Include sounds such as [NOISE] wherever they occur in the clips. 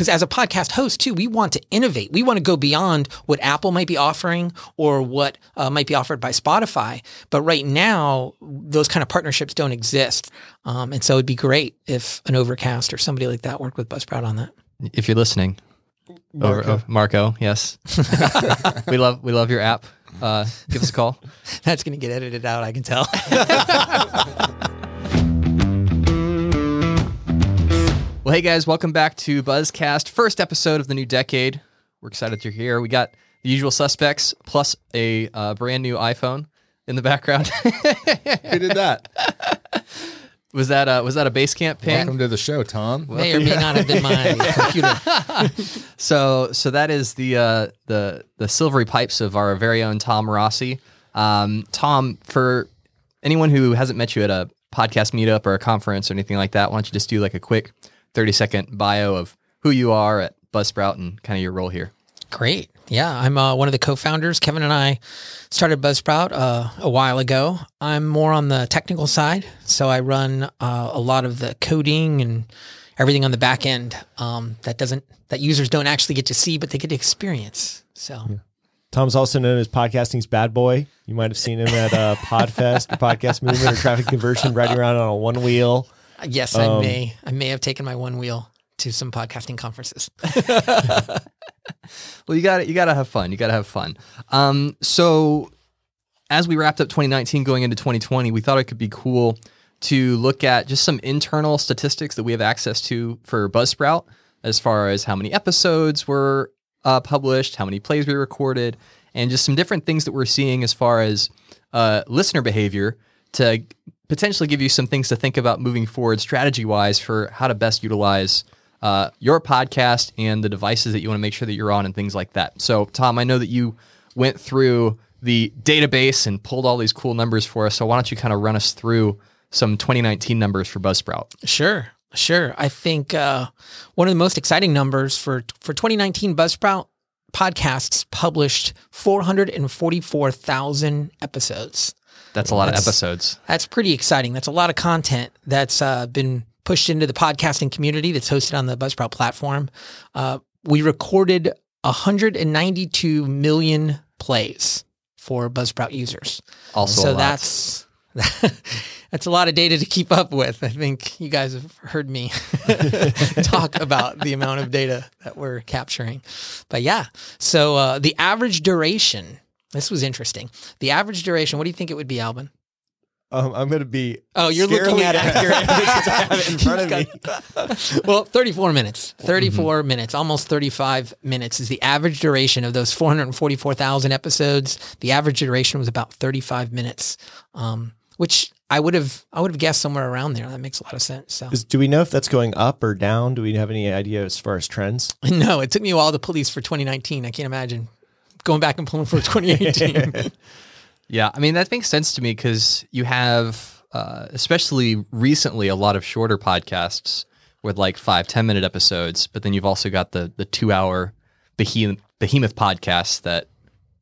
because as a podcast host too, we want to innovate. We want to go beyond what Apple might be offering or what uh, might be offered by Spotify. But right now, those kind of partnerships don't exist, um, and so it'd be great if an Overcast or somebody like that worked with Buzzsprout on that. If you're listening, Marco, Over, oh, Marco yes, [LAUGHS] we love we love your app. Uh, give us a call. [LAUGHS] That's going to get edited out. I can tell. [LAUGHS] Well, hey guys, welcome back to Buzzcast, first episode of the new decade. We're excited you're here. We got the usual suspects plus a uh, brand new iPhone in the background. Who did that? [LAUGHS] Was that a, was that a Basecamp ping? Welcome to the show, Tom. May or may not have been [LAUGHS] my computer. so so that is the uh, the the silvery pipes of our very own Tom Rossi. Um, Tom, for anyone who hasn't met you at a podcast meetup or a conference or anything like that, why don't you just do like a quick 30 second bio of who you are at Buzzsprout and kind of your role here. Great. Yeah, I'm uh, one of the co-founders. Kevin and I started Buzzsprout uh, a while ago. I'm more on the technical side, so I run uh, a lot of the coding and everything on the back end um, that doesn't that users don't actually get to see, but they get to experience. So. Yeah. Tom's also known as podcasting's bad boy. You might have seen him at uh, Podfest, [LAUGHS] Podcast Movement, or Traffic Conversion, riding around on a one wheel. Yes, um, I may. I may have taken my one wheel to some podcasting conferences. [LAUGHS] [LAUGHS] well, you got you got to have fun. You got to have fun. Um, so, as we wrapped up 2019, going into 2020, we thought it could be cool to look at just some internal statistics that we have access to for Buzzsprout, as far as how many episodes were uh, published, how many plays we recorded, and just some different things that we're seeing as far as uh, listener behavior to potentially give you some things to think about moving forward strategy wise for how to best utilize uh, your podcast and the devices that you want to make sure that you're on and things like that. So, Tom, I know that you went through the database and pulled all these cool numbers for us. So, why don't you kind of run us through some 2019 numbers for Buzzsprout? Sure. Sure. I think uh, one of the most exciting numbers for, for 2019 Buzzsprout podcasts published 444,000 episodes. That's a lot that's, of episodes. That's pretty exciting. That's a lot of content that's uh, been pushed into the podcasting community that's hosted on the Buzzsprout platform. Uh, we recorded 192 million plays for Buzzsprout users. Also, so that's [LAUGHS] that's a lot of data to keep up with. I think you guys have heard me [LAUGHS] talk about the amount of data that we're capturing. But yeah, so uh, the average duration this was interesting. The average duration, what do you think it would be, Alban? Um, I'm going to be. Oh, you're looking at [LAUGHS] it in front [LAUGHS] of me. well, 34 minutes. 34 mm-hmm. minutes, almost 35 minutes is the average duration of those 444,000 episodes. The average duration was about 35 minutes, um, which I would have I would have guessed somewhere around there. That makes a lot of sense. So, is, do we know if that's going up or down? Do we have any idea as far as trends? [LAUGHS] No, it took me a while to police for 2019. I can't imagine going back and pulling for 2018. [LAUGHS] yeah, I mean that makes sense to me because you have, uh, especially recently, a lot of shorter podcasts with like five, 10 minute episodes, but then you've also got the the two hour behemoth, behemoth podcasts that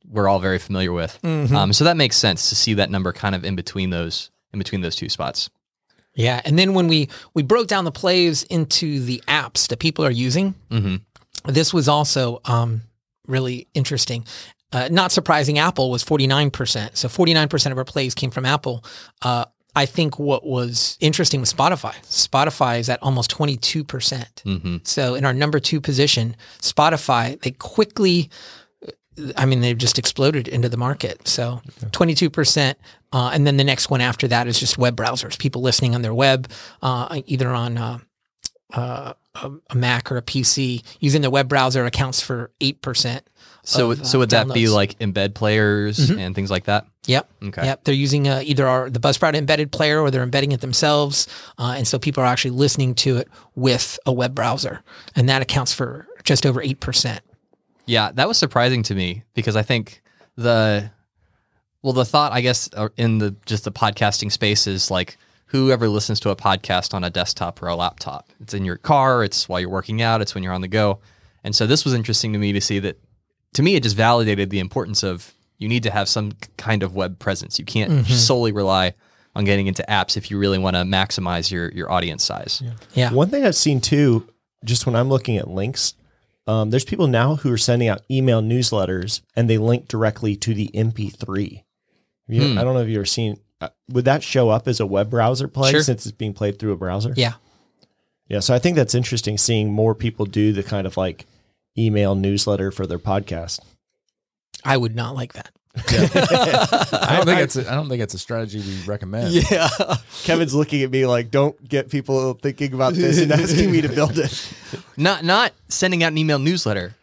we're all very familiar with. Mm-hmm. Um, so that makes sense to see that number kind of in between those in between those two spots. Yeah, and then when we we broke down the plays into the apps that people are using, mm-hmm. this was also um, really interesting. Uh, not surprising, Apple was 49%. So 49% of our plays came from Apple. Uh, I think what was interesting with Spotify, Spotify is at almost 22%. Mm-hmm. So in our number two position, Spotify, they quickly, I mean, they've just exploded into the market. So 22%. Uh, and then the next one after that is just web browsers, people listening on their web, uh, either on uh, uh, a, a, Mac or a PC using the web browser accounts for eight percent. So, of, so would uh, that be like embed players mm-hmm. and things like that? Yep. Okay. Yep. They're using uh, either our, the Buzzsprout embedded player or they're embedding it themselves, uh, and so people are actually listening to it with a web browser, and that accounts for just over eight percent. Yeah, that was surprising to me because I think the well, the thought I guess uh, in the just the podcasting space is like whoever listens to a podcast on a desktop or a laptop. It's in your car, it's while you're working out, it's when you're on the go. And so this was interesting to me to see that to me it just validated the importance of you need to have some kind of web presence. You can't mm-hmm. solely rely on getting into apps if you really want to maximize your your audience size. Yeah. yeah. One thing I've seen too just when I'm looking at links, um, there's people now who are sending out email newsletters and they link directly to the MP3. You, Hmm. I don't know if you've ever seen. Uh, would that show up as a web browser play Sure. since it's being played through a browser? Yeah. Yeah. So I think that's interesting seeing more people do the kind of like email newsletter for their podcast. I would not like that. [LAUGHS] I don't think it's. A, I don't think it's a strategy we recommend. Yeah. Kevin's looking at me like, don't get people thinking about this and [LAUGHS] asking me to build it. Not not sending out an email newsletter.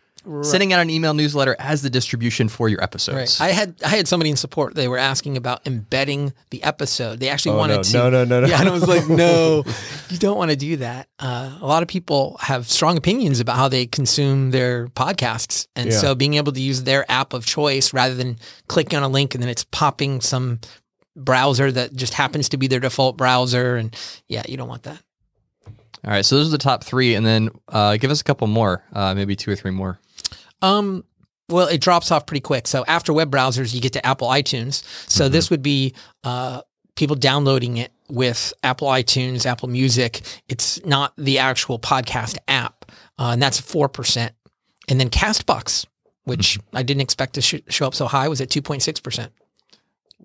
Sending out an email newsletter as the distribution for your episodes. Right. I had I had somebody in support. They were asking about embedding the episode. They actually Oh, wanted no. to. No, no, no, no. Yeah, and I was like, no, [LAUGHS] you don't want to do that. Uh, a lot of people have strong opinions about how they consume their podcasts, and Yeah. so being able to use their app of choice rather than clicking on a link and then it's popping some browser that just happens to be their default browser, and yeah, you don't want that. All right, so those are the top three, and then uh, give us a couple more, uh, maybe two or three more. Um, well, it drops off pretty quick. So after web browsers, you get to Apple iTunes. So this would be uh, people downloading it with Apple iTunes, Apple Music. It's not the actual podcast app, uh, and that's four percent. And then Castbox, which I didn't expect to sh- show up so high, was at two point six percent.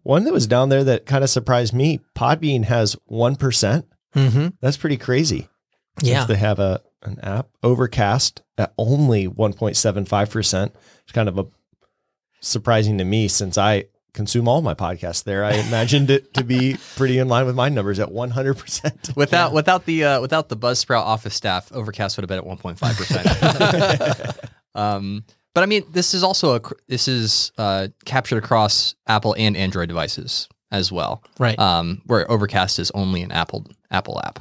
One that was down there that kind of surprised me. Podbean has one Mm-hmm. That's pretty crazy. Yeah, they have a an app. Overcast at only one point seven five percent. It's kind of a surprising to me since I consume all my podcasts there. I imagined it to be [LAUGHS] pretty in line with my numbers at one hundred percent. Without without the uh, without the Buzzsprout office staff, Overcast would have been at one point five percent. [LAUGHS] Um, but I mean, this is also a this is uh, captured across Apple and Android devices as well. right. Um, where Overcast is only an Apple Apple app.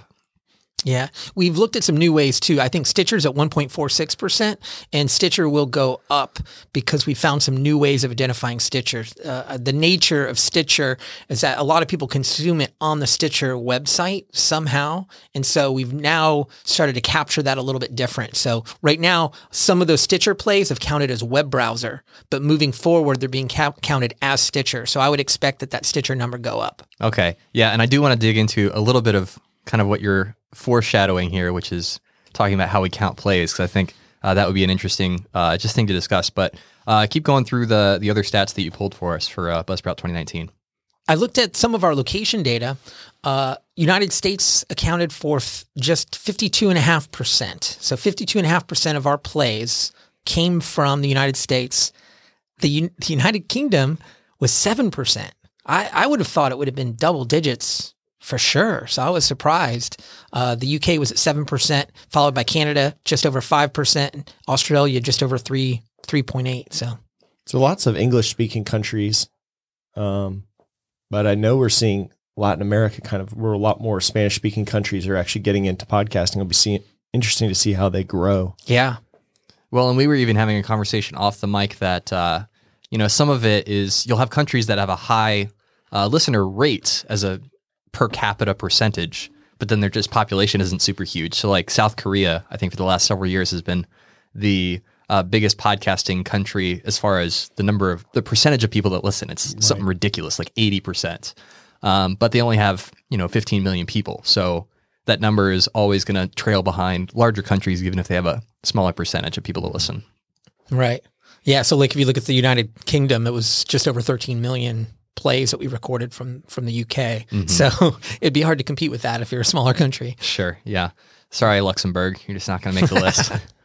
Yeah, we've looked at some new ways too. I think Stitcher's at 1.46%, and Stitcher will go up because we found some new ways of identifying Stitcher. Uh, the nature of Stitcher is that a lot of people consume it on the Stitcher website somehow. And so we've now started to capture that a little bit different. So right now, some of those Stitcher plays have counted as web browser, but moving forward, they're being ca- counted as Stitcher. So I would expect that that Stitcher number go up. Okay, yeah, and I do want to dig into a little bit of kind of what you're foreshadowing here, which is talking about how we count plays, because I think uh, that would be an interesting uh, just thing to discuss. But uh, keep going through the the other stats that you pulled for us for uh, Buzzsprout 2019. I looked at some of our location data. Uh, United States accounted for f- just 52.5%. So 52.5% of our plays came from the United States. The, Un- the United Kingdom was 7%. I, I would have thought it would have been double digits for sure. So I was surprised. Uh, the UK was at 7%, followed by Canada, just over 5%, and Australia, just over 3, 3.8. So So lots of English speaking countries. Um, but I know we're seeing Latin America kind of we're a lot more Spanish speaking countries are actually getting into podcasting. It'll be see, interesting to see how they grow. yeah. Well, and we were even having a conversation off the mic that uh, you know some of it is you'll have countries that have a high uh, listener rate as a per capita percentage, but then their just population isn't super huge. So, like South Korea, I think for the last several years has been the uh, biggest podcasting country as far as the number of the percentage of people that listen. It's something ridiculous, like eighty percent. Um, but they only have you know 15 million people, so that number is always going to trail behind larger countries, even if they have a smaller percentage of people that listen. Right. Yeah. So, like, if you look at the United Kingdom, it was just over 13 million plays that we recorded from from the UK. So [LAUGHS] it'd be hard to compete with that if you're a smaller country. Sure. Yeah. Sorry, Luxembourg. You're just not going to make the list. [LAUGHS] [LAUGHS]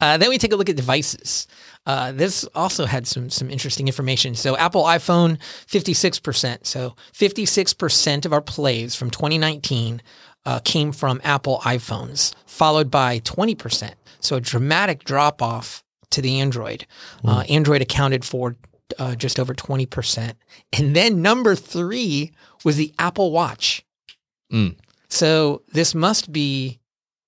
Uh, then we take a look at devices. Uh, this also had some some interesting information. So Apple iPhone, 56%. So 56% of our plays from 2019 uh, came from Apple iPhones, followed by 20%. So a dramatic drop off to the Android. Uh, Android accounted for uh, just over 20%. And then number three was the Apple Watch. Mm. So this must be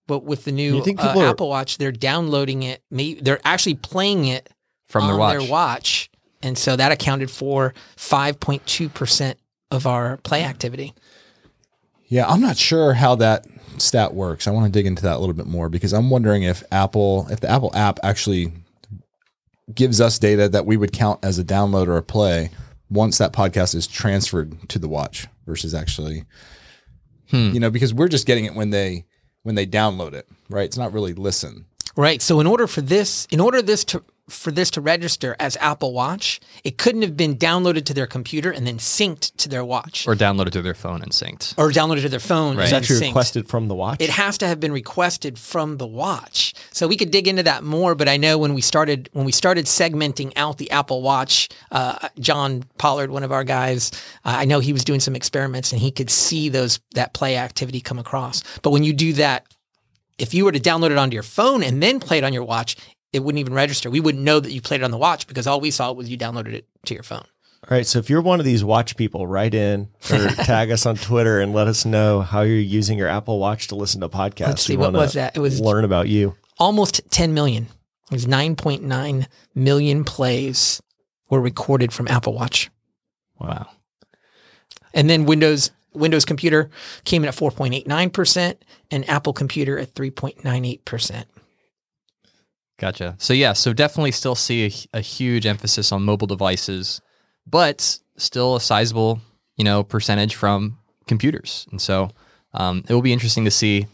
but with the new uh, are- Apple Watch, they're downloading it. Maybe they're actually playing it From their watch. their watch, and so that accounted for five point two percent of our play activity. Yeah, I'm not sure how that stat works. I want to dig into that a little bit more because I'm wondering if Apple, if the Apple app actually gives us data that we would count as a download or a play once that podcast is transferred to the watch versus actually, Hmm. you know, because we're just getting it when they when they download it, right? It's not really listen. Right. So in order for this, in order this to for this to register as Apple Watch, it couldn't have been downloaded to their computer and then synced to their watch, Or downloaded to their phone and synced. or downloaded to their phone. Right. Is that you synced. requested from the watch? It has to have been requested from the watch. So we could dig into that more, but I know when we started when we started segmenting out the Apple Watch, uh, John Pollard, one of our guys, uh, I know he was doing some experiments and he could see those that play activity come across. But when you do that, if you were to download it onto your phone and then play it on your watch, it wouldn't even register. We wouldn't know that you played it on the watch because all we saw was you downloaded it to your phone. All right. So if you're one of these watch people, write in or [LAUGHS] tag us on Twitter and let us know how you're using your Apple Watch to listen to podcasts. Let's see, We what was that? It was- learn about you. almost 10 million. It was 9.9 million plays were recorded from Apple Watch. Wow. And then Windows Windows Computer came in at 4.89% and Apple Computer at 3.98%. Gotcha. So yeah, so definitely still see a, a huge emphasis on mobile devices, but still a sizable, you know, percentage from computers. And so um, it will be interesting to see,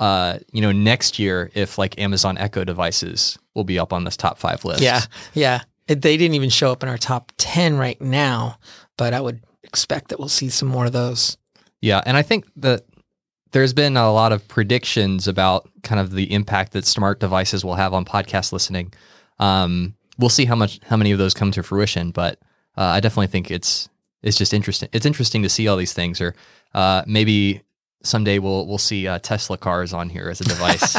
uh, you know, next year if like Amazon Echo devices will be up on this top five list. Yeah. Yeah. It, they didn't even show up in our top 10 right now, but I would expect that we'll see some more of those. Yeah, and I think that there's been a lot of predictions about kind of the impact that smart devices will have on podcast listening. Um, we'll see how much how many of those come to fruition, but uh, I definitely think it's it's just interesting. It's interesting to see all these things, or uh, maybe someday we'll we'll see uh, Tesla cars on here as a device.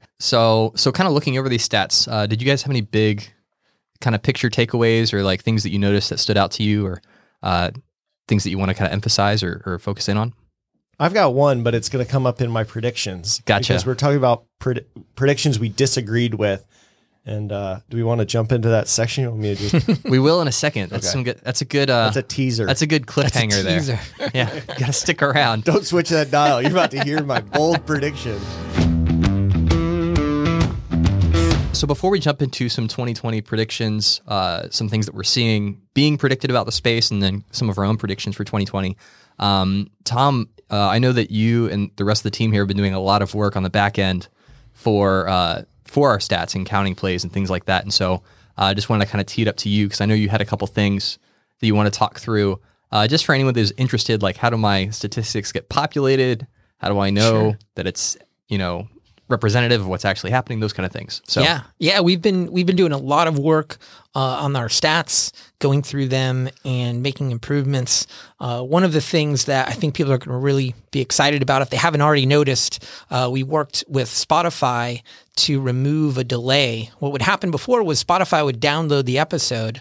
[LAUGHS] so so kind of looking over these stats, uh, did you guys have any big kind of picture takeaways or like things that you noticed that stood out to you, or uh, things that you want to kind of emphasize or, or focus in on? I've got one, but it's going to come up in my predictions. Gotcha. Because we're talking about pred- predictions we disagreed with. And uh, do we want to jump into that section? You want me to just, [LAUGHS] We will in a second. That's Okay. some good. That's a good. Uh, that's a teaser. that's a good cliffhanger there. teaser. [LAUGHS] Yeah, gotta stick around. Don't switch that dial. You're about to hear my bold prediction. So before we jump into some 2020 predictions, uh, some things that we're seeing being predicted about the space, and then some of our own predictions for 2020. Um, Tom, uh, I know that you and the rest of the team here have been doing a lot of work on the back end for uh, for our stats and counting plays and things like that. And so uh, I just wanted to kind of tee it up to you because I know you had a couple things that you want to talk through. Uh, just for anyone that's interested, like how do my statistics get populated? How do I know that it's you know representative of what's actually happening? Those kind of things. So Yeah, yeah, we've been we've been doing a lot of work uh, on our stats, going through them and making improvements. Uh, one of the things that I think people are going to really be excited about, if they haven't already noticed, uh, we worked with Spotify to remove a delay. What would happen before was Spotify would download the episode,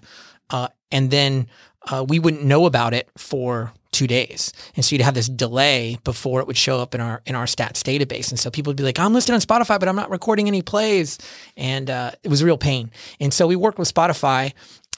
uh, and then uh, we wouldn't know about it for two days. And so you'd have this delay before it would show up in our in our stats database. And so people would be like, I'm listed on Spotify, but I'm not recording any plays. And uh, it was a real pain. And so we worked with Spotify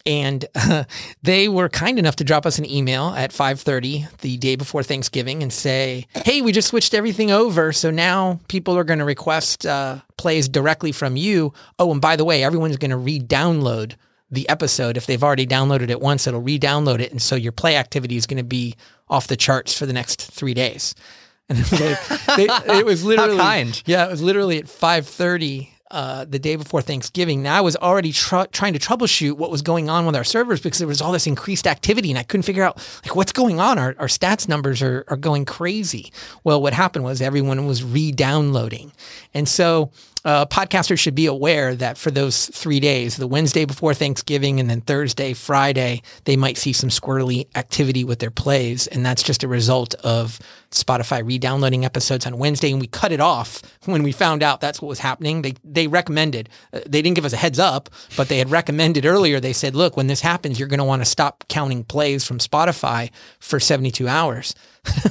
and [LAUGHS] they were kind enough to drop us an email at 5:30 the day before Thanksgiving and say, "Hey, we just switched everything over, so now people are going to request uh, plays directly from you. Oh, and by the way, everyone's going to re-download the episode. If they've already downloaded it once, it'll re-download it, and so your play activity is going to be off the charts for the next three days." [LAUGHS] And they, they, it was literally kind. yeah, it was literally at 5:30 uh, the day before Thanksgiving. Now I was already tr- trying to troubleshoot what was going on with our servers because there was all this increased activity and I couldn't figure out like what's going on. Our, our stats numbers are, are going crazy. Well, what happened was everyone was re-downloading. And so uh, podcasters should be aware that for those three days, the Wednesday before Thanksgiving and then Thursday, Friday, they might see some squirrely activity with their plays. And that's just a result of Spotify re-downloading episodes on Wednesday. And we cut it off [LAUGHS] when we found out that's what was happening. They, they recommended, uh, they didn't give us a heads up, but they had recommended earlier. They said, look, when this happens, you're going to want to stop counting plays from Spotify for 72 hours.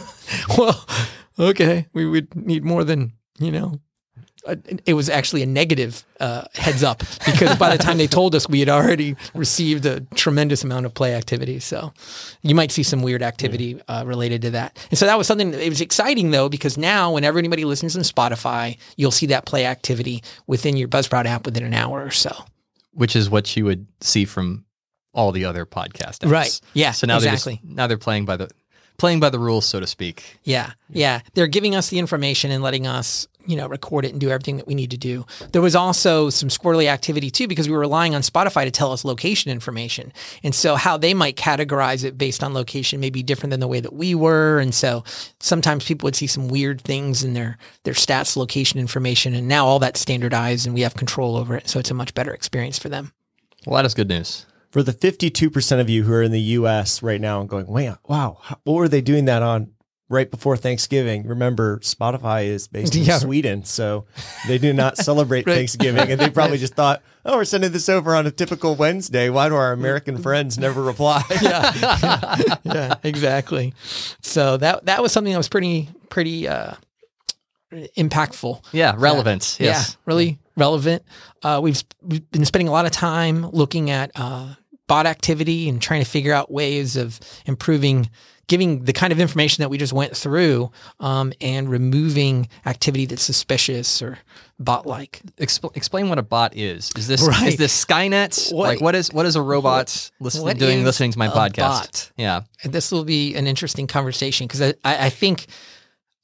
[LAUGHS] well, okay, we would need more than, you know, it was actually a negative uh, heads up [LAUGHS] because by the time they told us, we had already received a tremendous amount of play activity. So you might see some weird activity uh, related to that. And so that was something. It was exciting though because now whenever anybody listens on Spotify, you'll see that play activity within your Buzzsprout app within an hour or so. which is what you would see from all the other podcast apps. Right. Yeah, So now exactly. they're just, now they're playing by the playing by the rules, so to speak. Yeah, yeah. They're giving us the information and letting us, you know, record it and do everything that we need to do. There was also some squirrely activity too because we were relying on Spotify to tell us location information. And so how they might categorize it based on location may be different than the way that we were. And so sometimes people would see some weird things in their their stats location information and now all that's standardized and we have control over it. So it's a much better experience for them. Well, that is good news. For the 52% of you who are in the US right now and going, wait, wow, how- what were they doing that on right before Thanksgiving? Remember, Spotify is based in [LAUGHS] Yeah. Sweden, so they do not celebrate [LAUGHS] Thanksgiving. And they [LAUGHS] probably just thought, oh, we're sending this over on a typical Wednesday. Why do our American friends never reply? yeah, exactly. So that that was something that was pretty pretty uh, impactful. Yeah, relevance. Yes. Yeah, really relevant. Uh, we've we've been spending a lot of time looking at uh, bot activity and trying to figure out ways of improving, giving the kind of information that we just went through, um, and removing activity that's suspicious or bot like. Expl- explain what a bot is. Is this Right. is this Skynet? What- like what is what is a robot listen, what doing is listening to my podcast? bot? Yeah. And this will be an interesting conversation because I, I, I think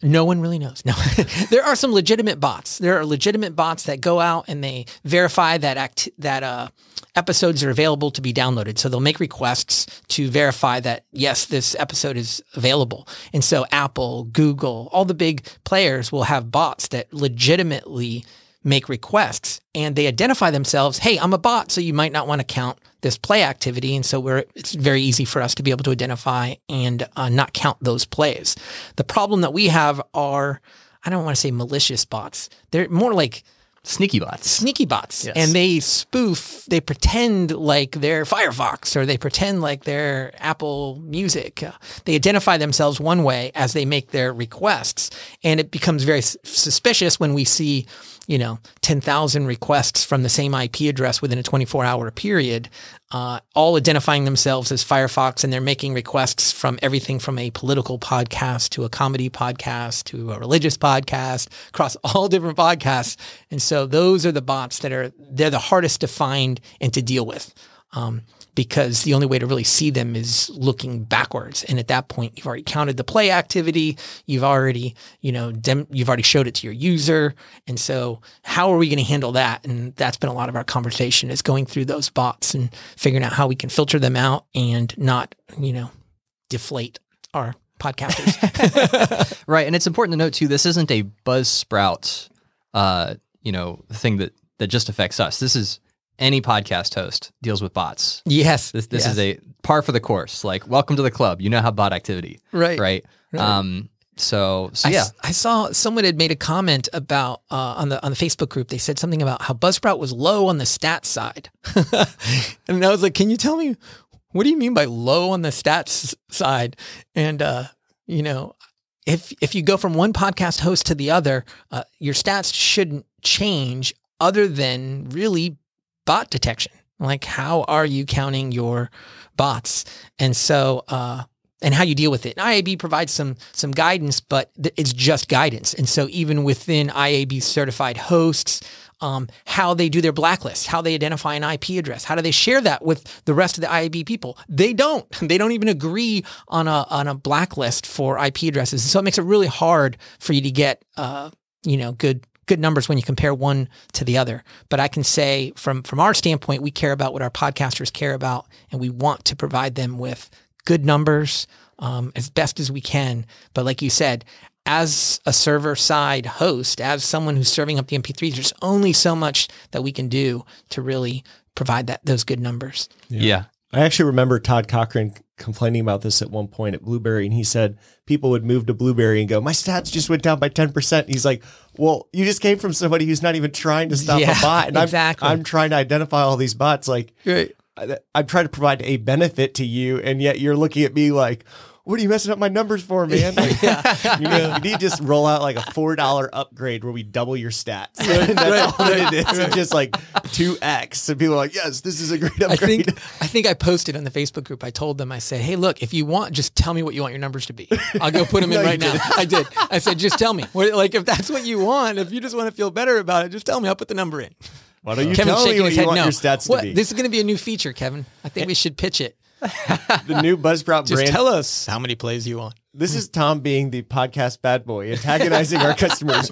no one really knows. No, [LAUGHS] there are some legitimate bots. There are legitimate bots that go out and they verify that act that uh, episodes are available to be downloaded. So they'll make requests to verify that yes, this episode is available. And so Apple, Google, all the big players will have bots that legitimately make requests and they identify themselves hey i'm a bot so you might not want to count this play activity and so we're it's very easy for us to be able to identify and uh, not count those plays the problem that we have are i don't want to say malicious bots they're more like Sneaky bots. sneaky bots Yes. and they spoof they pretend like they're firefox or they pretend like they're apple music Uh, they identify themselves one way as they make their requests and it becomes very s- suspicious when we see you know 10,000 requests from the same IP address within a 24 hour period uh, all identifying themselves as Firefox and they're making requests from everything from a political podcast to a comedy podcast to a religious podcast across all different podcasts. And so those are the bots that are, they're the hardest to find and to deal with. Um, because the only way to really see them is looking backwards. And at that point, you've already counted the play activity. You've already, you know, dem- you've already showed it to your user. And so how are we going to handle that? And that's been a lot of our conversation is going through those bots and figuring out how we can filter them out and not, you know, deflate our podcasters. [LAUGHS] [LAUGHS] Right, and it's important to note too. This isn't a Buzzsprout, uh, you know, thing that that just affects us. This is any podcast host deals with bots. yes. This this yes. is a par for the course. Like, welcome to the club. You know how bot activity. Right. Right. Um. So so I, yeah. I saw someone had made a comment about uh, on the on the Facebook group. They said something about how Buzzsprout was low on the stats side, [LAUGHS] and I was like, "Can you tell me what do you mean by low on the stats side?" And uh, you know, if if you go from one podcast host to the other, uh, your stats shouldn't change, other than really bot detection. Like, how are you counting your bots? And so, uh, and how you deal with it. And IAB provides some some guidance, but th- it's just guidance. And so, even within IAB certified hosts, um, how they do their blacklist, how they identify an IP address, how do they share that with the rest of the IAB people? They don't. [LAUGHS] They don't even agree on a on a blacklist for IP addresses. So it makes it really hard for you to get, uh, you know, good good numbers when you compare one to the other. But I can say from from our standpoint, we care about what our podcasters care about, and we want to provide them with good numbers um, as best as we can. But like you said, as a server side host, as someone who's serving up the MP3s, there's only so much that we can do to really provide that those good numbers. yeah. I actually remember Todd Cochran complaining about this at one point at Blubrry, and he said people would move to Blubrry and go, "My stats just went down by ten percent." He's like, "Well, you just came from somebody who's not even trying to stop Yeah, a bot, and exactly. I'm I'm trying to identify all these bots. Like, Right. I- I'm trying to provide a benefit to you, and yet you're looking at me like." What are you messing up my numbers for, man? [LAUGHS] Like, you, need, you need to just roll out like a four dollar upgrade where we double your stats. [LAUGHS] That's all that it is. It's just like two X. And people are like, "Yes, this is a great upgrade. I upgrade." think I think I posted on the Facebook group. I told them I said, "Hey, look, if you want, just tell me what you want your numbers to be. I'll go put them in [LAUGHS] No, you right now." I did. I said, "Just tell me. What, like if that's what you want, if you just want to feel better about it, just tell me. I'll put the number in." Why don't you Kevin's tell me what you head. want No, your stats what? to be? This is going to be a new feature, Kevin. I think we should pitch it. The new Buzzsprout Just brand. tell us how many plays you want. This is Tom being the podcast bad boy, antagonizing our customers.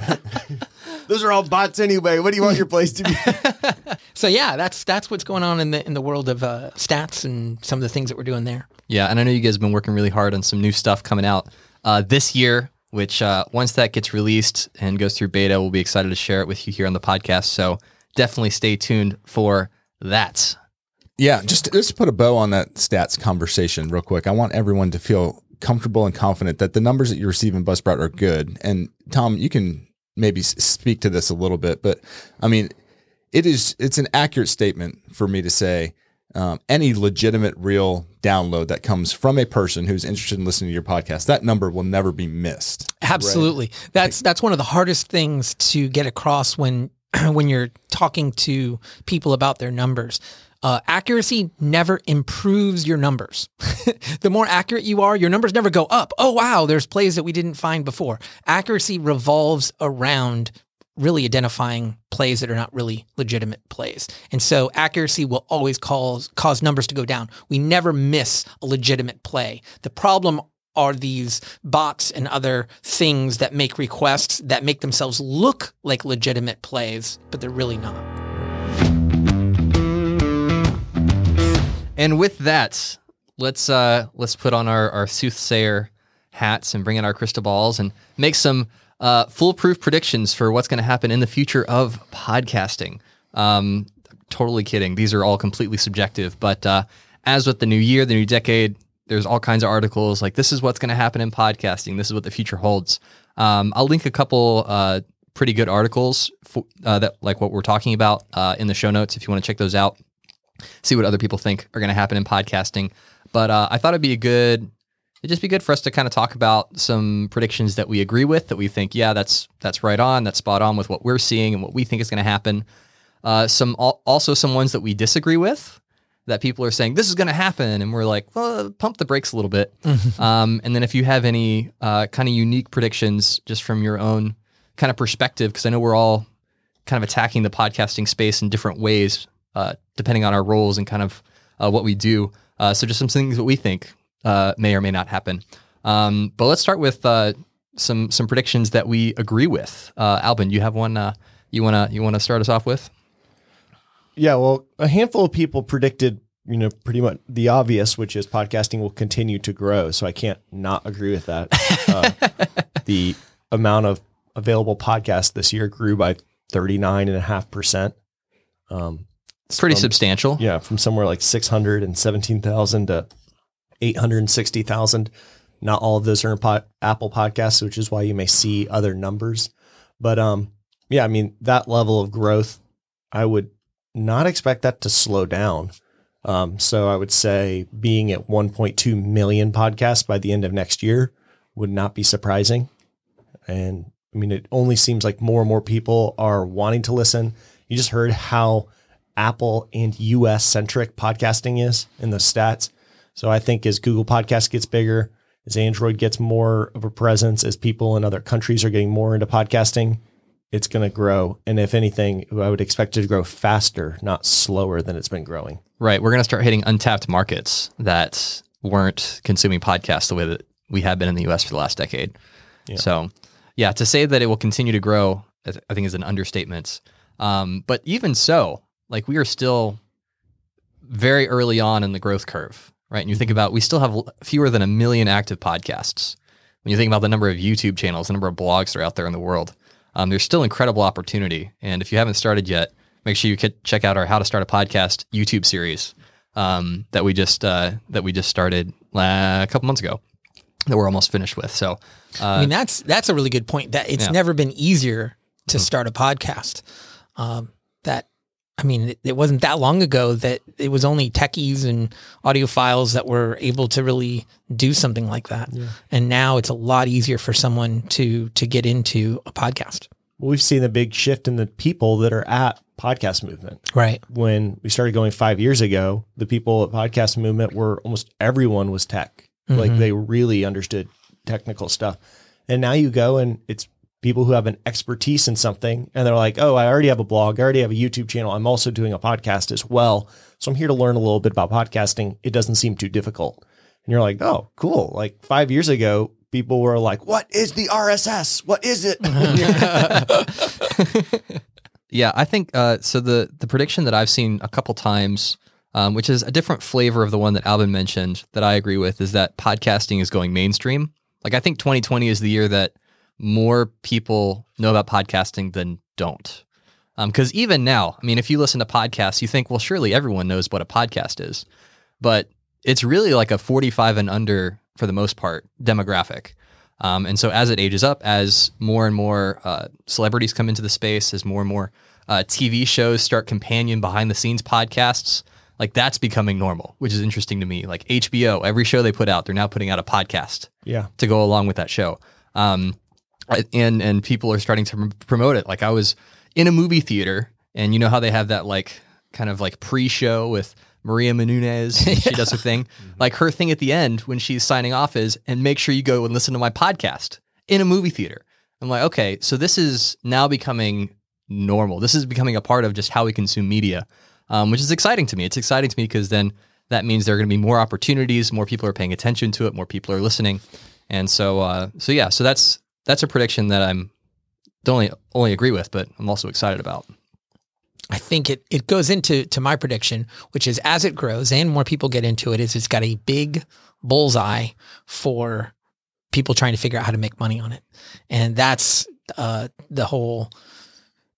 [LAUGHS] Those are all bots anyway. What do you want your place to be? [LAUGHS] So yeah, that's that's what's going on in the in the world of uh, stats and some of the things that we're doing there. Yeah, and I know you guys have been working really hard on some new stuff coming out uh, this year. Which uh, once that gets released and goes through beta, we'll be excited to share it with you here on the podcast. So definitely stay tuned for that. Yeah, just just put a bow on that stats conversation real quick. I want everyone to feel comfortable and confident that the numbers that you receive in Buzzsprout are good. And Tom, you can maybe speak to this a little bit, but I mean, it is it's an accurate statement for me to say um, any legitimate real download that comes from a person who's interested in listening to your podcast, that number will never be missed. Absolutely. That's that's one of the hardest things to get across when [CLEARS THROAT] when you're talking to people about their numbers. Uh, accuracy never improves your numbers. [LAUGHS] the more accurate you are, your numbers never go up. Oh wow, there's plays that we didn't find before. Accuracy revolves around really identifying plays that are not really legitimate plays. And so accuracy will always cause cause numbers to go down. We never miss a legitimate play. The problem are these bots and other things that make requests that make themselves look like legitimate plays, but they're really not. And with that, let's uh, let's put on our, our soothsayer hats and bring in our crystal balls and make some uh, foolproof predictions for what's going to happen in the future of podcasting. Um, totally kidding. These are all completely subjective. But uh, as with the new year, the new decade, there's all kinds of articles like this is what's going to happen in podcasting. This is what the future holds. Um, I'll link a couple uh, pretty good articles for, uh, that like what we're talking about uh, in the show notes if you want to check those out see what other people think are going to happen in podcasting. But uh, I thought it'd be a good, it'd just be good for us to kind of talk about some predictions that we agree with, that we think, yeah, that's that's right on, that's spot on with what we're seeing and what we think is going to happen. Uh, some also some ones that we disagree with, that people are saying this is going to happen, and we're like, well, pump the brakes a little bit. [LAUGHS] um, and then if you have any uh, kind of unique predictions, just from your own kind of perspective, because I know we're all kind of attacking the podcasting space in different ways, uh, depending on our roles and kind of uh, what we do. Uh, so just some things that we think uh, may or may not happen. Um, but let's start with uh, some some predictions that we agree with. Uh, Alban, you have one uh, you wanna you wanna start us off with? Yeah, well, a handful of people predicted, you know, pretty much the obvious, which is podcasting will continue to grow. So I can't not agree with that. Uh, [LAUGHS] the amount of available podcasts this year grew by 39.5%. Um, It's pretty from- substantial. Yeah, from somewhere like 617,000 to 860,000. Not all of those are in pod, Apple Podcasts, which is why you may see other numbers. But um, yeah, I mean, that level of growth, I would not expect that to slow down. Um, so I would say being at 1.2 million podcasts by the end of next year would not be surprising. And I mean, it only seems like more and more people are wanting to listen. You just heard how Apple and US centric podcasting is in the stats. So I think as Google Podcast gets bigger, as Android gets more of a presence, as people in other countries are getting more into podcasting, it's going to grow. And if anything, I would expect it to grow faster, not slower than it's been growing. Right. We're gonna start hitting untapped markets that weren't consuming podcasts the way that we have been in the US for the last decade. Yeah. So yeah, to say that it will continue to grow, I think is an understatement. Um, but even so, like we are still very early on in the growth curve, right? And you think about, we still have fewer than a million active podcasts. When you think about the number of YouTube channels, the number of blogs that are out there in the world, um, there's still incredible opportunity. And if you haven't started yet, make sure you check out our How to Start a Podcast YouTube series um, that we just uh, that we just started la- a couple months ago that we're almost finished with. So I mean, that's that's a really good point. That it's Yeah. never been easier to start a podcast. Um, that I mean, it, wasn't that long ago that it was only techies and audiophiles that were able to really do something like that. And now it's a lot easier for someone to to get into a podcast. Well, we've seen a big shift in the people that are at podcast movement. Right. when we started going five years ago, the people at Podcast Movement were almost everyone was tech. Like mm-hmm. they really understood technical stuff. And now you go and it's people who have an expertise in something and they're like, oh, I already have a blog. I already have a YouTube channel. I'm also doing a podcast as well. So I'm here to learn a little bit about podcasting. It doesn't seem too difficult. And you're like, oh, cool. Like five years ago, people were like, "What is the RSS? What is it?" [LAUGHS] Yeah, I think uh, so. The the prediction that I've seen a couple times, um, which is a different flavor of the one that Alban mentioned, that I agree with, is that podcasting is going mainstream. Like I think 2020 is the year that more people know about podcasting than don't. Because even now, I mean, if you listen to podcasts, you think, well, surely everyone knows what a podcast is, but it's really like a 45 and under, for the most part, demographic. Um, and so as it ages up, as more and more uh, celebrities come into the space, as more and more uh, TV shows start companion behind the scenes podcasts, like that's becoming normal, which is interesting to me. Like HBO, every show they put out, they're now putting out a podcast yeah. to go along with that show. Um, and and people are starting to promote it. Like I was in a movie theater, and you know how they have that like kind of like pre-show with Maria Menounos. and [LAUGHS] She does her thing. Like her thing at the end when she's signing off is, and make sure you go and listen to my podcast in a movie theater. I'm like, okay, so this is now becoming normal. This is becoming a part of just how we consume media, um, which is exciting to me. It's exciting to me because then that means there are going to be more opportunities, more people are paying attention to it, more people are listening, and so uh, so yeah, so that's that's a prediction that I'm don't only only agree with, but I'm also excited about. I think it, it goes into to my prediction, which is as it grows and more people get into it, is it's got a big bullseye for people trying to figure out how to make money on it, and that's uh, the whole.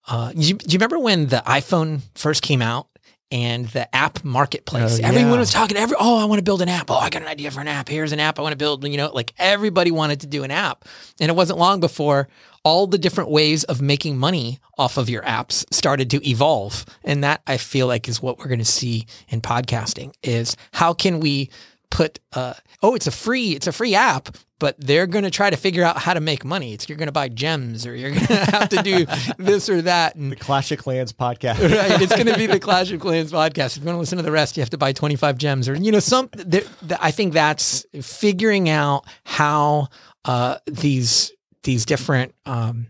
Uh, you, do you remember when the iPhone first came out and the app marketplace? Oh, Everyone yeah. was talking. Every oh, I want to build an app. Oh, I got an idea for an app. Here's an app I want to build. You know, like everybody wanted to do an app, and it wasn't long before all the different ways of making money off of your apps started to evolve and that i feel like is what we're going to see in podcasting is how can we put uh, oh it's a free it's a free app but they're going to try to figure out how to make money it's you're going to buy gems or you're going [LAUGHS] to have to do this or that and The Clash of Clans podcast. [LAUGHS] right. It's going to be the Clash of Clans podcast. If you want to listen to the rest, you have to buy 25 gems or, you know, some, I think that's figuring out how uh, these, these different um,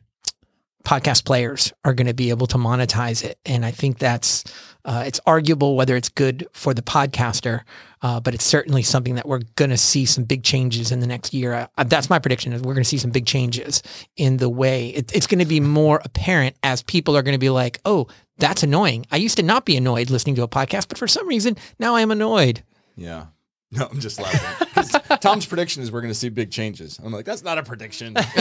podcast players are going to be able to monetize it. And I think that's, uh, it's arguable whether it's good for the podcaster, uh, but it's certainly something that we're going to see some big changes in the next year. Uh, that's my prediction is we're going to see some big changes in the way it, it's going to be more apparent as people are going to be like, oh, that's annoying. I used to not be annoyed listening to a podcast, but for some reason now I am annoyed. Yeah. [LAUGHS] No, I'm just laughing. 'Cause Tom's prediction is we're going to see big changes. I'm like, that's not a prediction. [LAUGHS] [LAUGHS]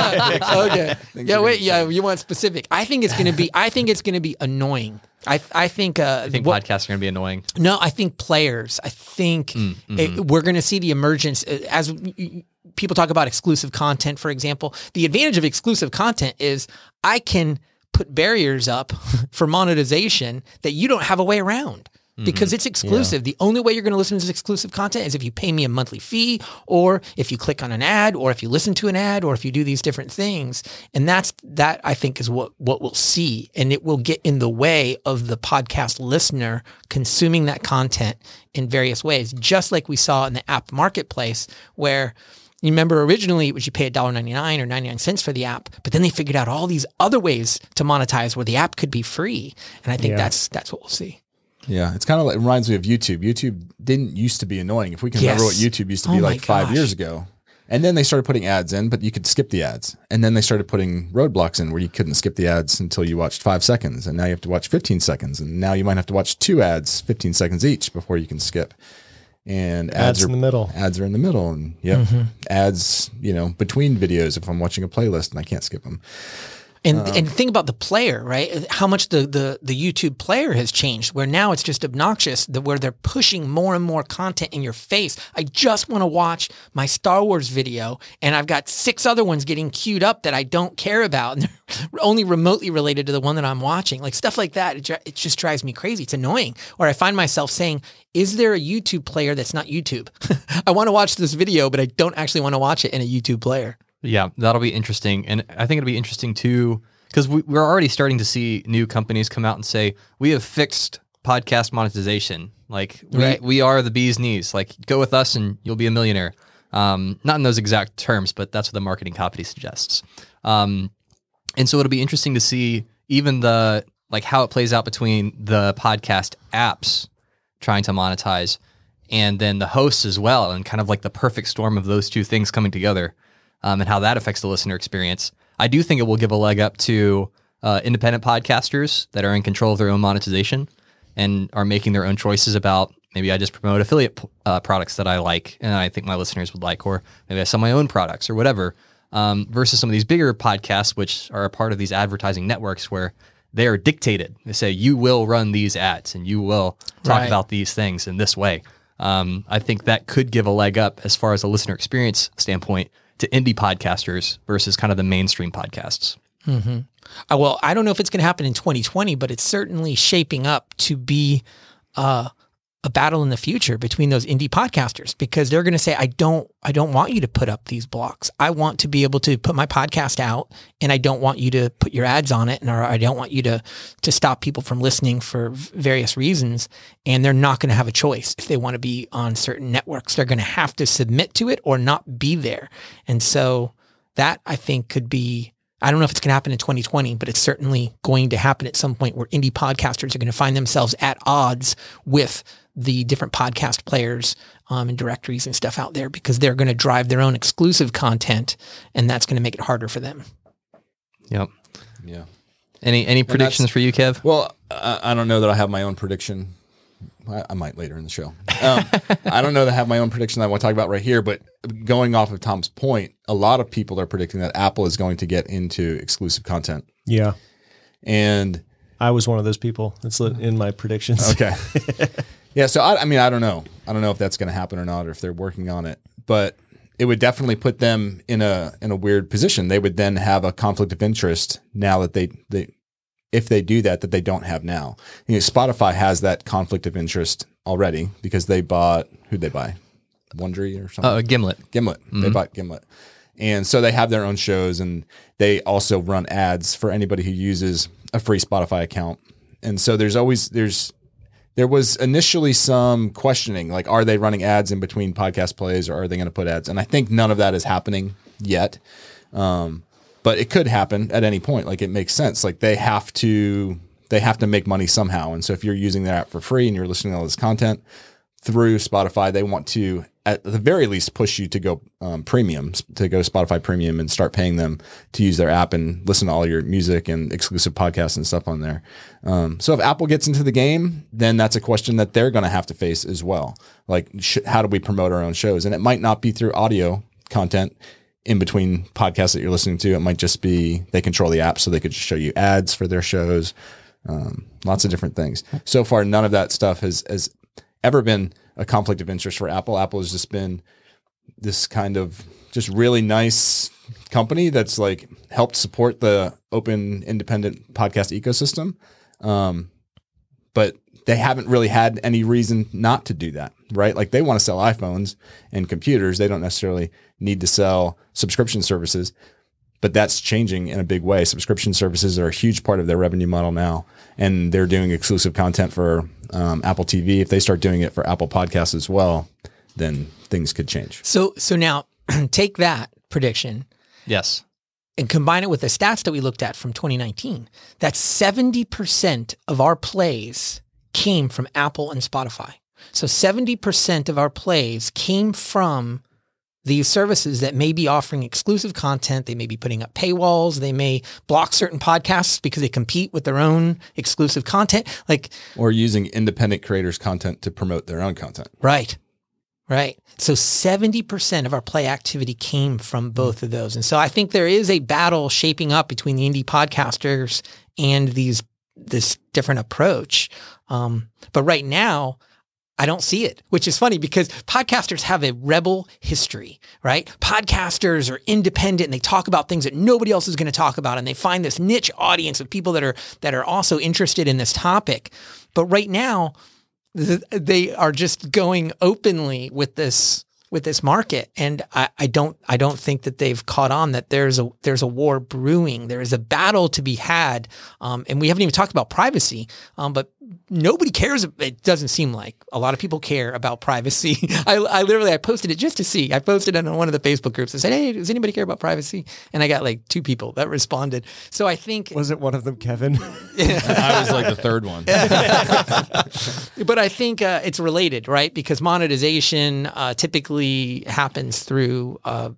okay. Things Yeah. Wait. Yeah. You want specific? I think it's going to be. I think it's going to be annoying. I. I think. Uh, I think what- podcasts are going to be annoying. No, I think players. I think it- we're going to see the emergence uh, as y- y- people talk about exclusive content. For example, the advantage of exclusive content is I can put barriers up [LAUGHS] for monetization that you don't have a way around. Mm-hmm. Because it's exclusive. The only way you're going to listen to this exclusive content is if you pay me a monthly fee, or if you click on an ad, or if you listen to an ad, or if you do these different things. And that's that I think is what what we'll see, and it will get in the way of the podcast listener consuming that content in various ways, just like we saw in the app marketplace, where you remember originally it was you pay $1.99 or 99 cents for the app, but then they figured out all these other ways to monetize where the app could be free. And I think Yeah. that's that's what we'll see. Yeah, it's kind of like it reminds me of YouTube. YouTube didn't used to be annoying. If we can remember what YouTube used to Oh be like five gosh. years ago. And then they started putting ads in, but you could skip the ads. And then they started putting roadblocks in where you couldn't skip the ads until you watched five seconds. And now you have to watch 15 seconds. And now you might have to watch two ads, 15 seconds each before you can skip. And ads, Ads are in the middle. Ads are in the middle. And yep, mm-hmm. ads, you know, between videos if I'm watching a playlist and I can't skip them. And uh-huh. and think about the player, right? How much the, the the YouTube player has changed, where now it's just obnoxious that where they're pushing more and more content in your face. I just want to watch my Star Wars video, and I've got six other ones getting queued up that I don't care about, and they're [LAUGHS] only remotely related to the one that I'm watching. Like stuff like that, it, it just drives me crazy. It's annoying. Or I find myself saying, "Is there a YouTube player that's not YouTube? [LAUGHS] I want to watch this video, but I don't actually want to watch it in a YouTube player." Yeah, that'll be interesting, and I think it'll be interesting too because we, we're already starting to see new companies come out and say we have fixed podcast monetization. Like we, Right. we are the bee's knees. Like go with us and you'll be a millionaire. Um, not in those exact terms, but that's what the marketing copy suggests. Um, and so it'll be interesting to see even the like how it plays out between the podcast apps trying to monetize and then the hosts as well, and kind of like the perfect storm of those two things coming together, um, and how that affects the listener experience. I do think it will give a leg up to uh, independent podcasters that are in control of their own monetization and are making their own choices about maybe I just promote affiliate uh, products that I like and I think my listeners would like, or maybe I sell my own products or whatever. Um, versus some of these bigger podcasts, which are a part of these advertising networks where they are dictated. They say you will run these ads and you will talk Right. about these things in this way. Um, I think that could give a leg up as far as a listener experience standpoint to indie podcasters versus kind of the mainstream podcasts. Uh, well, I don't know if it's going to happen in 2020, but it's certainly shaping up to be uh, a battle in the future between those indie podcasters because they're going to say, "I don't, I don't want you to put up these blocks. I want to be able to put my podcast out, and I don't want you to put your ads on it, and or I don't want you to to stop people from listening for various reasons." And they're not going to have a choice if they want to be on certain networks. They're going to have to submit to it or not be there, and so that I think could be I don't know if it's going to happen in 2020, but it's certainly going to happen at some point where indie podcasters are going to find themselves at odds with the different podcast players um, and directories and stuff out there because they're going to drive their own exclusive content, and that's going to make it harder for them. Yep. Yeah. Any any predictions for you, Kev? Well, I, I don't know that I have my own prediction. I, I might later in the show. Um, [LAUGHS] I don't know that I have my own prediction that I want to talk about right here, but going off of Tom's point, a lot of people are predicting that Apple is going to get into exclusive content. Yeah. And I was one of those people. It's in my predictions. okay. [LAUGHS] yeah. So, I, I mean, I don't know. I don't know if that's going to happen or not, or if they're working on it, but it would definitely put them in a in a weird position. They would then have a conflict of interest now that they they if they do that that they don't have now. You know, Spotify has that conflict of interest already because they bought who'd they buy? Wondery or something. Uh, Gimlet. Gimlet. They bought Gimlet. And so they have their own shows and they also run ads for anybody who uses a free Spotify account. And so there's always there's there was initially some questioning like are they running ads in between podcast plays or are they going to put ads? And I think none of that is happening yet. Um, but it could happen at any point. Like it makes sense. Like they have to they have to make money somehow. And so if you're using their app for free and you're listening to all this content through Spotify, they want to at the very least push you to go um, premium, to go Spotify premium and start paying them to use their app and listen to all your music and exclusive podcasts and stuff on there. Um, so if Apple gets into the game, then that's a question that they're going to have to face as well. Like, sh- how do we promote our own shows? And it might not be through audio content in between podcasts that you're listening to. It might just be they control the app so they could just show you ads for their shows. Um, lots of different things. So far, none of that stuff has has ever been a conflict of interest for Apple. Apple has just been this kind of just really nice company that's like helped support the open independent podcast ecosystem. Um, but they haven't really had any reason not to do that, right? Like they want to sell iPhones and computers. They don't necessarily need to sell subscription services, but that's changing in a big way. Subscription services are a huge part of their revenue model now, and they're doing exclusive content for um, Apple TV. If they start doing it for Apple Podcasts as well, then things could change. So, so now [CLEARS THROAT] take that prediction Yes. and combine it with the stats that we looked at from 2019. That 70% of our plays came from Apple and Spotify. So 70% of our plays came from these services that may be offering exclusive content. They may be putting up paywalls. They may block certain podcasts because they compete with their own exclusive content. Like, Or using independent creators' content to promote their own content. Right. Right. So 70% of our play activity came from both of those. And so I think there is a battle shaping up between the indie podcasters and these this different approach. Um, but right now, I don't see it, which is funny because podcasters have a rebel history, right? Podcasters are independent and they talk about things that nobody else is going to talk about and they find this niche audience of people that are that are also interested in this topic. But right now, they are just going openly with this with this market and I, I don't I don't think that they've caught on that there's a there's a war brewing there is a battle to be had um, and we haven't even talked about privacy um, but nobody cares. It doesn't seem like a lot of people care about privacy. [LAUGHS] I, I literally I posted it just to see. I posted it on one of the Facebook groups. I said, "Hey, does anybody care about privacy?" And I got like two people that responded. So I think, Wasn't one of them Kevin? [LAUGHS] [LAUGHS] I was like the third one. but I think uh, it's related, right? Because monetization uh, typically happens through uh,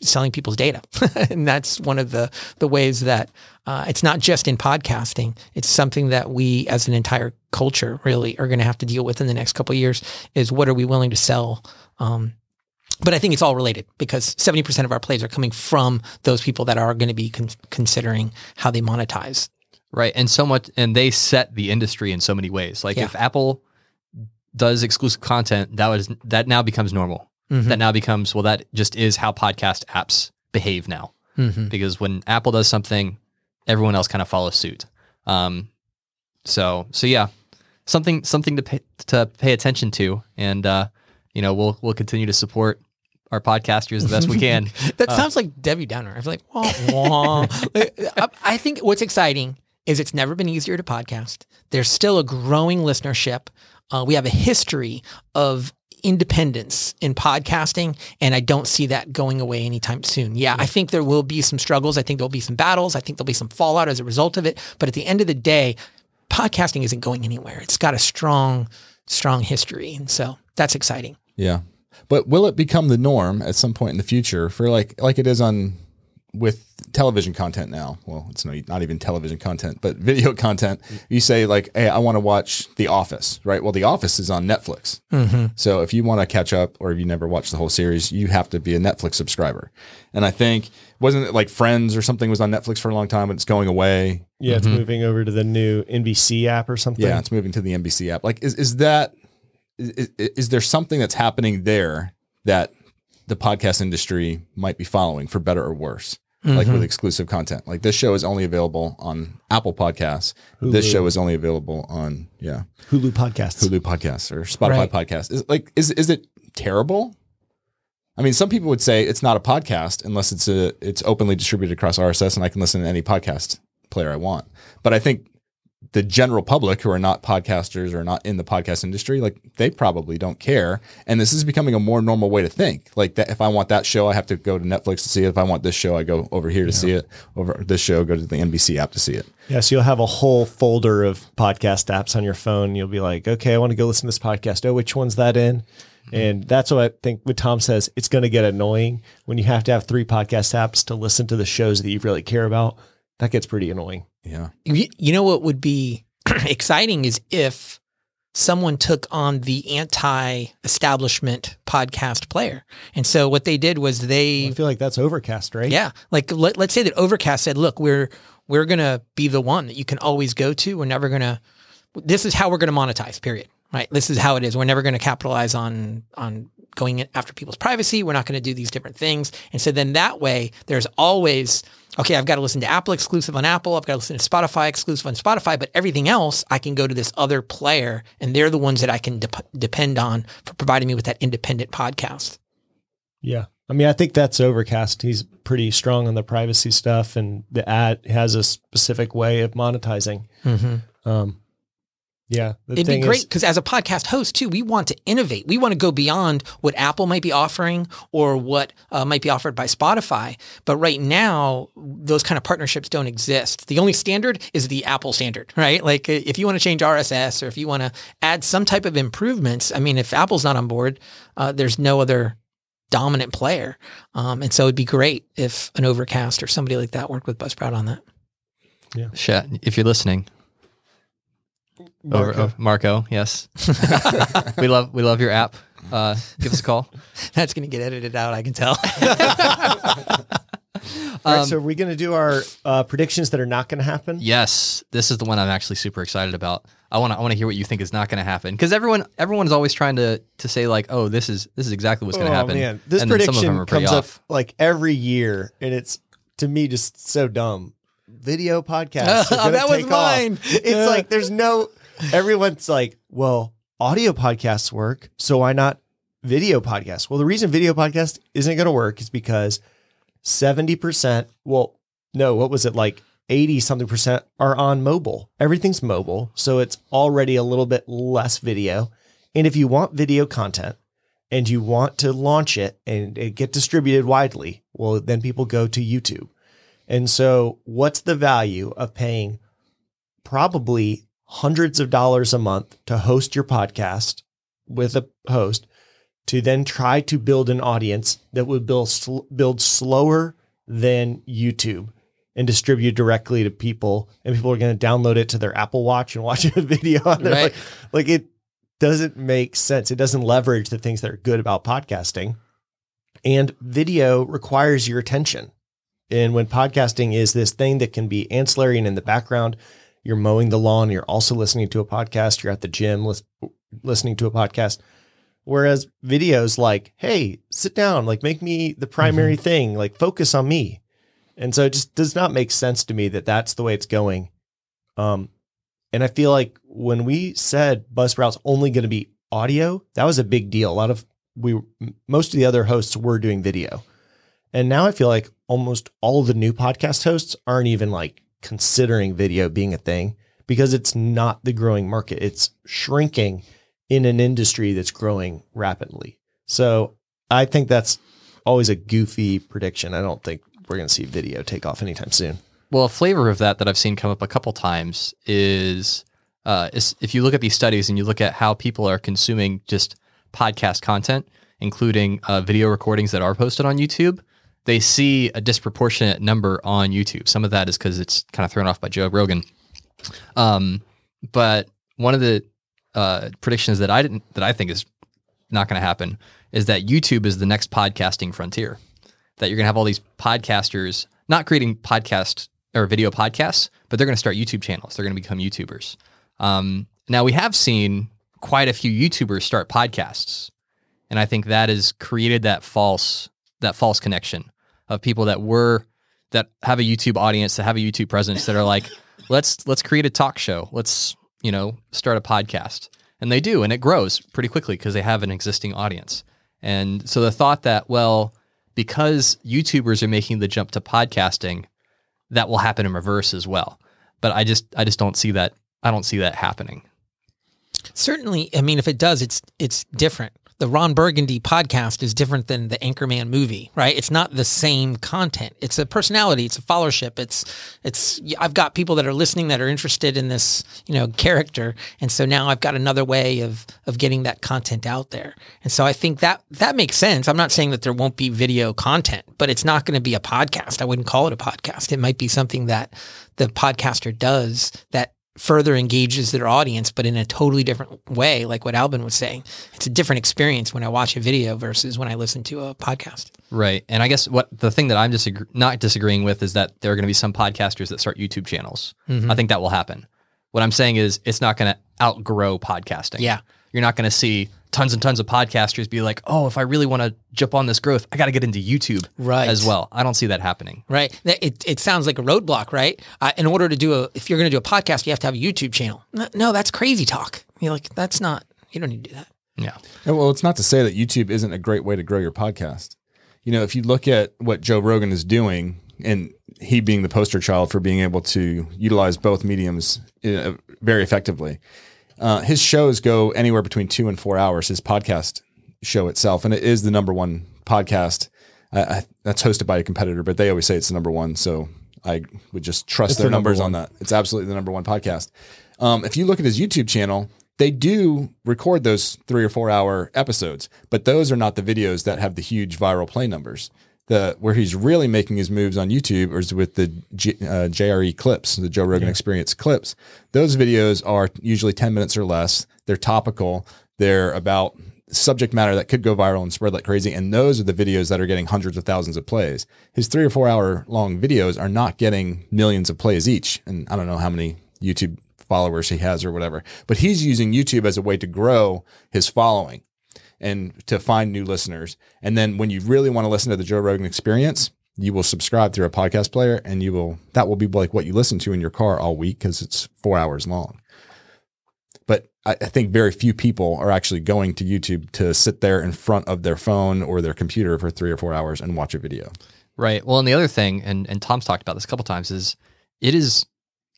selling people's data, [LAUGHS] and that's one of the the ways that uh, it's not just in podcasting. It's something that we, as an entire culture, really are going to have to deal with in the next couple of years. Is what are we willing to sell? Um, but I think it's all related because 70% of our plays are coming from those people that are going to be con- considering how they monetize. Right. And so much, and they set the industry in so many ways. Like Yeah. if Apple does exclusive content, that was, that now becomes normal. Mhm. That now becomes, well, that just is how podcast apps behave now. Mhm. Because when Apple does something, everyone else kind of follows suit. Um, so, so yeah, something, something to pay, to pay attention to. And, uh, you know, we'll, we'll continue to support our podcasters the best we can. [LAUGHS] That sounds like Debbie Downer. I feel like, wah, wah. Like, [LAUGHS] I, I think what's exciting is it's never been easier to podcast. There's still a growing listenership. Uh, we have a history of independence in podcasting, and I don't see that going away anytime soon. Yeah, I think there will be some struggles. I think there'll be some battles. I think there'll be some fallout as a result of it. But at the end of the day, podcasting isn't going anywhere. It's got a strong, strong history. And so that's exciting. Yeah. But will it become the norm at some point in the future for like like it is on with television content now? Well, it's no, not even television content, but [LAUGHS] video content. You say like, "Hey, I want to watch The Office," right? Well, The Office is on Netflix. Mm-hmm. So if you want to catch up, or if you never watched the whole series, you have to be a Netflix subscriber. And I think wasn't it like Friends or something was on Netflix for a long time, but it's going away. yeah, it's mm-hmm. moving over to the new NBC app or something. Yeah, it's moving to the NBC app. Like, is is that is, is there something that's happening there that the podcast industry might be following for better or worse? Like with mm-hmm. exclusive content, like this show is only available on Apple Podcasts. This show is only available on yeah Hulu podcasts. Hulu Podcasts or Spotify Right. Podcasts. Is like is is it terrible? I mean, some people would say it's not a podcast unless it's a it's openly distributed across RSS and I can listen to any podcast player I want. But I think the general public who are not podcasters or not in the podcast industry, like they probably don't care. And this is becoming a more normal way to think. Like that, if I want that show, I have to go to Netflix to see it. If I want this show, I go over here to see it. Over this show, go to the NBC app to see it. Yeah, so you'll have a whole folder of podcast apps on your phone. You'll be like, okay, I want to go listen to this podcast. Oh, which one's that in? Mm-hmm. And that's what I think what Tom says. It's going to get annoying when you have to have three podcast apps to listen to the shows that you really care about. That gets pretty annoying. Yeah. You, you know what would be [CLEARS THROAT] exciting is if someone took on the anti-establishment podcast player. And so what they did was they I feel like that's overcast, right? yeah, like let, let's say that Overcast said, "Look, we're we're going to be the one that you can always go to. We're never going to this is how we're going to monetize, period." Right? This is how it is. We're never going to capitalize on on going after people's privacy. We're not going to do these different things. And so then that way there's always okay, I've got to listen to Apple exclusive on Apple. I've got to listen to Spotify exclusive on Spotify, but everything else I can go to this other player and they're the ones that I can dep depend on for providing me with that independent podcast. Yeah. I mean, I think that's Overcast. He's pretty strong on the privacy stuff, and the ad has a specific way of monetizing. Um, yeah. The It'd be thing great is- because as a podcast host too, we want to innovate. We want to go beyond what Apple might be offering or what uh, might be offered by Spotify. But right now, those kind of partnerships don't exist. The only standard is the Apple standard, right? Like uh, if you want to change RSS or if you want to add some type of improvements, I mean, if Apple's not on board, uh, there's no other dominant player. Um, and so it'd be great if an Overcast or somebody like that worked with Buzzsprout on that. Yeah. Shit, if you're listening, Over, oh, Marco, yes, [LAUGHS] we love we love your app. Uh, give us a call. [LAUGHS] That's going to get edited out, I can tell. [LAUGHS] All right, so are we going to do our uh, predictions that are not going to happen? Yes, this is the one I'm actually super excited about. I want to I want to hear what you think is not going to happen because everyone everyone is always trying to to say like, oh, this is this is exactly what's going to Oh, happen. man. This and then some of them prediction comes off. up like every year, and it's to me just so dumb. Video podcast. [LAUGHS] gonna That was off. mine. It's like there's no. Everyone's like, well, audio podcasts work, so why not video podcasts? Well, the reason video podcast isn't going to work is because seventy percent. Well, no, what was it like? 80 something percent are on mobile. Everything's mobile. So it's already a little bit less video. And if you want video content and you want to launch it and it get distributed widely, well, then people go to YouTube. And so what's the value of paying probably hundreds of dollars a month to host your podcast with a host to then try to build an audience that would build sl- build slower than YouTube and distribute directly to people and people are going to download it to their Apple Watch and watch [LAUGHS] a video on there. Right. like, like it doesn't make sense. It doesn't leverage the things that are good about podcasting. And video requires your attention and when podcasting is this thing that can be ancillary and in the background you're mowing the lawn you're also listening to a podcast you're at the gym lis- listening to a podcast Whereas videos like, hey, sit down, like make me the primary thing, like focus on me. And so it just does not make sense to me that that's the way it's going. Um, and I feel like when we said Buzzsprout's only going to be audio, that was a big deal. A lot of we, most of the other hosts were doing video. And now I feel like almost all the new podcast hosts aren't even like considering video being a thing because it's not the growing market. It's shrinking in an industry that's growing rapidly. So I think that's always a goofy prediction. I don't think we're going to see video take off anytime soon. Well, a flavor of that that I've seen come up a couple times is, uh, is if you look at these studies and you look at how people are consuming just podcast content, including uh, video recordings that are posted on YouTube, they see a disproportionate number on YouTube. Some of that is because it's kind of thrown off by Joe Rogan. Um, but one of the uh, predictions that I didn't that I think is not going to happen is that YouTube is the next podcasting frontier. That you're going to have all these podcasters not creating podcast or video podcasts, but they're going to start YouTube channels. They're going to become YouTubers. Um, now we have seen quite a few YouTubers start podcasts, and I think that has created that false that false connection of people that were that have a YouTube audience, that have a YouTube presence, that are like, [LAUGHS] let's let's create a talk show. Let's you know start a podcast, and they do, and it grows pretty quickly because they have an existing audience. And so the thought that well, because YouTubers are making the jump to podcasting, that will happen in reverse as well. But I just I just don't see that I don't see that happening. Certainly, I mean, if it does, it's it's different. The Ron Burgundy podcast is different than the Anchorman movie, right? It's not the same content. It's a personality. It's a followership. It's it's. I've got people that are listening that are interested in this, you know, character, and so now I've got another way of of getting that content out there. And so I think that that makes sense. I'm not saying that there won't be video content, but it's not going to be a podcast. I wouldn't call it a podcast. It might be something that the podcaster does that further engages their audience, but in a totally different way, like what Alban was saying. It's a different experience when I watch a video versus when I listen to a podcast. Right. And I guess what the thing that I'm disagree- not disagreeing with is that there are going to be some podcasters that start YouTube channels. Mm-hmm. I think that will happen. What I'm saying is it's not going to outgrow podcasting. Yeah. You're not going to see tons and tons of podcasters be like, oh, if I really want to jump on this growth, I got to get into YouTube Right. as well. I don't see that happening. Right. It, it sounds like a roadblock, right? Uh, in order to do a, if you're going to do a podcast, you have to have a YouTube channel. No, no, that's crazy talk. You're like, that's not, you don't need to do that. Yeah. Yeah, well, it's not to say that YouTube isn't a great way to grow your podcast. You know, if you look at what Joe Rogan is doing, and he being the poster child for being able to utilize both mediums uh, very effectively, uh, his shows go anywhere between two and four hours. His podcast show itself, and it is the number one podcast. I, I, that's hosted by a competitor, but they always say it's the number one. So I would just trust their the number numbers on that. It's absolutely the number one podcast. Um, if you look at his YouTube channel, they do record those three or four hour episodes, but those are not the videos that have the huge viral play numbers. The where he's really making his moves on YouTube is with the G, uh, JRE clips, the Joe Rogan Experience clips. Those videos are usually ten minutes or less. They're topical. They're about subject matter that could go viral and spread like crazy. And those are the videos that are getting hundreds of thousands of plays. His three or four hour long videos are not getting millions of plays each. And I don't know how many YouTube followers he has or whatever, but he's using YouTube as a way to grow his following and to find new listeners. And then when you really want to listen to the Joe Rogan experience, you will subscribe through a podcast player and you will, that will be like what you listen to in your car all week because it's four hours long. But I, I think very few people are actually going to YouTube to sit there in front of their phone or their computer for three or four hours and watch a video. Right. Well, and the other thing, and, and Tom's talked about this a couple times, is it is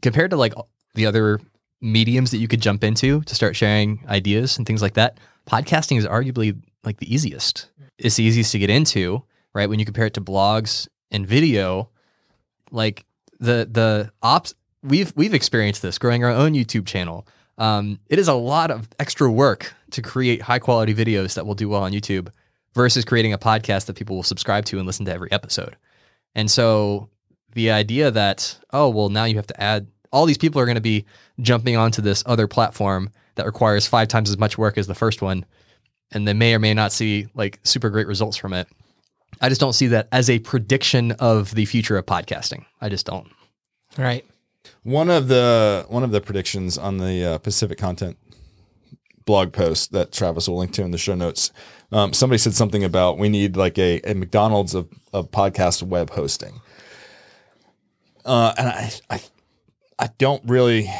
compared to like the other mediums that you could jump into to start sharing ideas and things like that. Podcasting is arguably like the easiest. It's the easiest to get into, right? When you compare it to blogs and video, like the the ops we've we've experienced this growing our own YouTube channel. Um, it is a lot of extra work to create high quality videos that will do well on YouTube versus creating a podcast that people will subscribe to and listen to every episode. And so the idea that oh well now you have to add all these people are going to be jumping onto this other platform that requires five times as much work as the first one and they may or may not see like super great results from it. I just don't see that as a prediction of the future of podcasting. I just don't. Right. One of the one of the predictions on the uh, Pacific Content blog post that Travis will link to in the show notes. Um, somebody said something about we need like a, a McDonald's of, of podcast web hosting. Uh, and I, I, I don't really,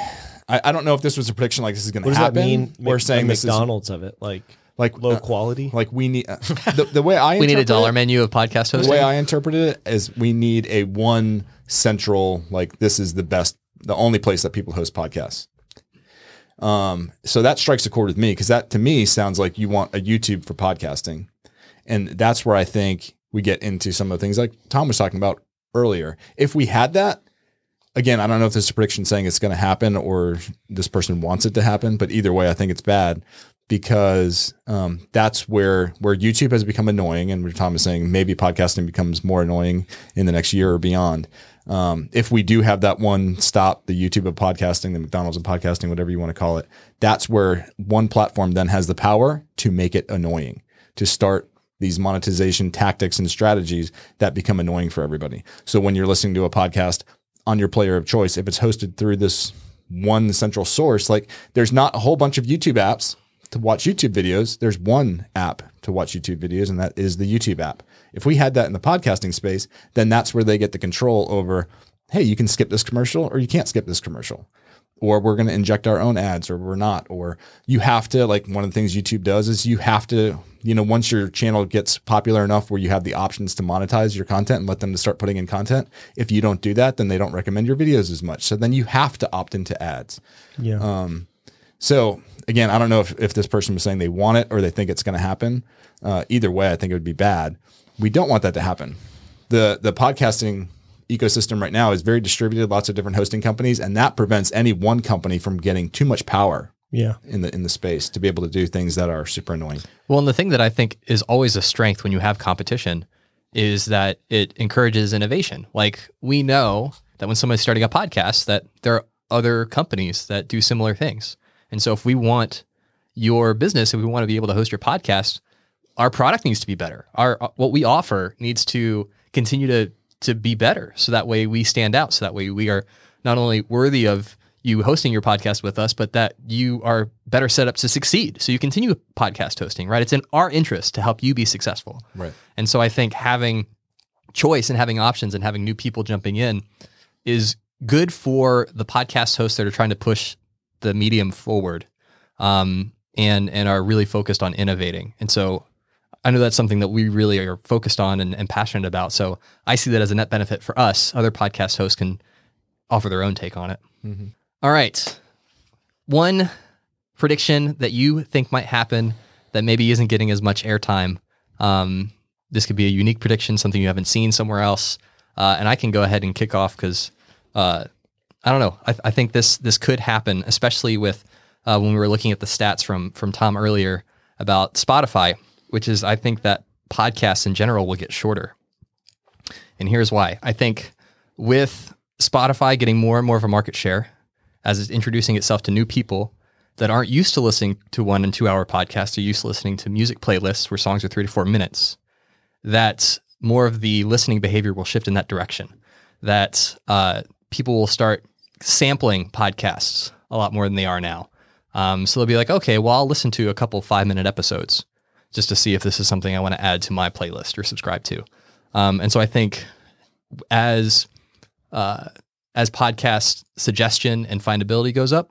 I, I don't know if this was a prediction like this is going What to does happen. that mean? We're Mc- saying the this McDonald's of it, like like low uh, quality. like we need uh, the, the way I [LAUGHS] We need a dollar it- menu of podcast the way I interpreted it is we need a one central like this is the best the only place that people host podcasts. Um, so that strikes a chord with me because that to me sounds like you want a YouTube for podcasting, and that's where I think we get into some of the things like Tom was talking about earlier. If we had that, again, I don't know if this is a prediction saying it's going to happen or this person wants it to happen, but either way, I think it's bad because um, that's where where YouTube has become annoying, and Tom is saying maybe podcasting becomes more annoying in the next year or beyond. Um, if we do have that one stop, the YouTube of podcasting, the McDonald's of podcasting, whatever you want to call it, that's where one platform then has the power to make it annoying, to start these monetization tactics and strategies that become annoying for everybody. So when you're listening to a podcast on your player of choice, if it's hosted through this one central source, like there's not a whole bunch of YouTube apps to watch YouTube videos. There's one app to watch YouTube videos, and that is the YouTube app. If we had that in the podcasting space, then that's where they get the control over, hey, you can skip this commercial or you can't skip this commercial. Or we're going to inject our own ads or we're not. Or you have to, like one of the things YouTube does is you have to, you know, once your channel gets popular enough where you have the options to monetize your content and let them to start putting in content. If you don't do that, then they don't recommend your videos as much. So then you have to opt into ads. yeah. Um, So again, I don't know if, if this person was saying they want it or they think it's going to happen. Uh, either way, I think it would be bad. We don't want that to happen. The the podcasting ecosystem right now is very distributed, lots of different hosting companies, and that prevents any one company from getting too much power yeah. in the in the space to be able to do things that are super annoying. Well, and the thing that I think is always a strength when you have competition is that it encourages innovation. Like we know that when somebody's starting a podcast, that there are other companies that do similar things. And so if we want your business, if we want to be able to host your podcast, our product needs to be better. Our uh, what we offer needs to continue to to be better. So that way we stand out. So that way we are not only worthy of you hosting your podcast with us, but that you are better set up to succeed. So you continue podcast hosting, right? It's in our interest to help you be successful. Right. And so I think having choice and having options and having new people jumping in is good for the podcast hosts that are trying to push the medium forward um, and and are really focused on innovating. And so I know that's something that we really are focused on and, and passionate about. So I see that as a net benefit for us. Other podcast hosts can offer their own take on it. All right. One prediction that you think might happen that maybe isn't getting as much airtime. Um, this could be a unique prediction, something you haven't seen somewhere else. Uh, and I can go ahead and kick off because uh, I don't know. I, I think this this could happen, especially with uh, when we were looking at the stats from from Tom earlier about Spotify, which is I think that podcasts in general will get shorter. And here's why. I think with Spotify getting more and more of a market share as it's introducing itself to new people that aren't used to listening to one and two hour podcasts, are used to listening to music playlists where songs are three to four minutes, that more of the listening behavior will shift in that direction. That uh, people will start sampling podcasts a lot more than they are now. Um, so they'll be like, okay, well, I'll listen to a couple five minute episodes just to see if this is something I want to add to my playlist or subscribe to. Um, and so I think as uh, as podcast suggestion and findability goes up,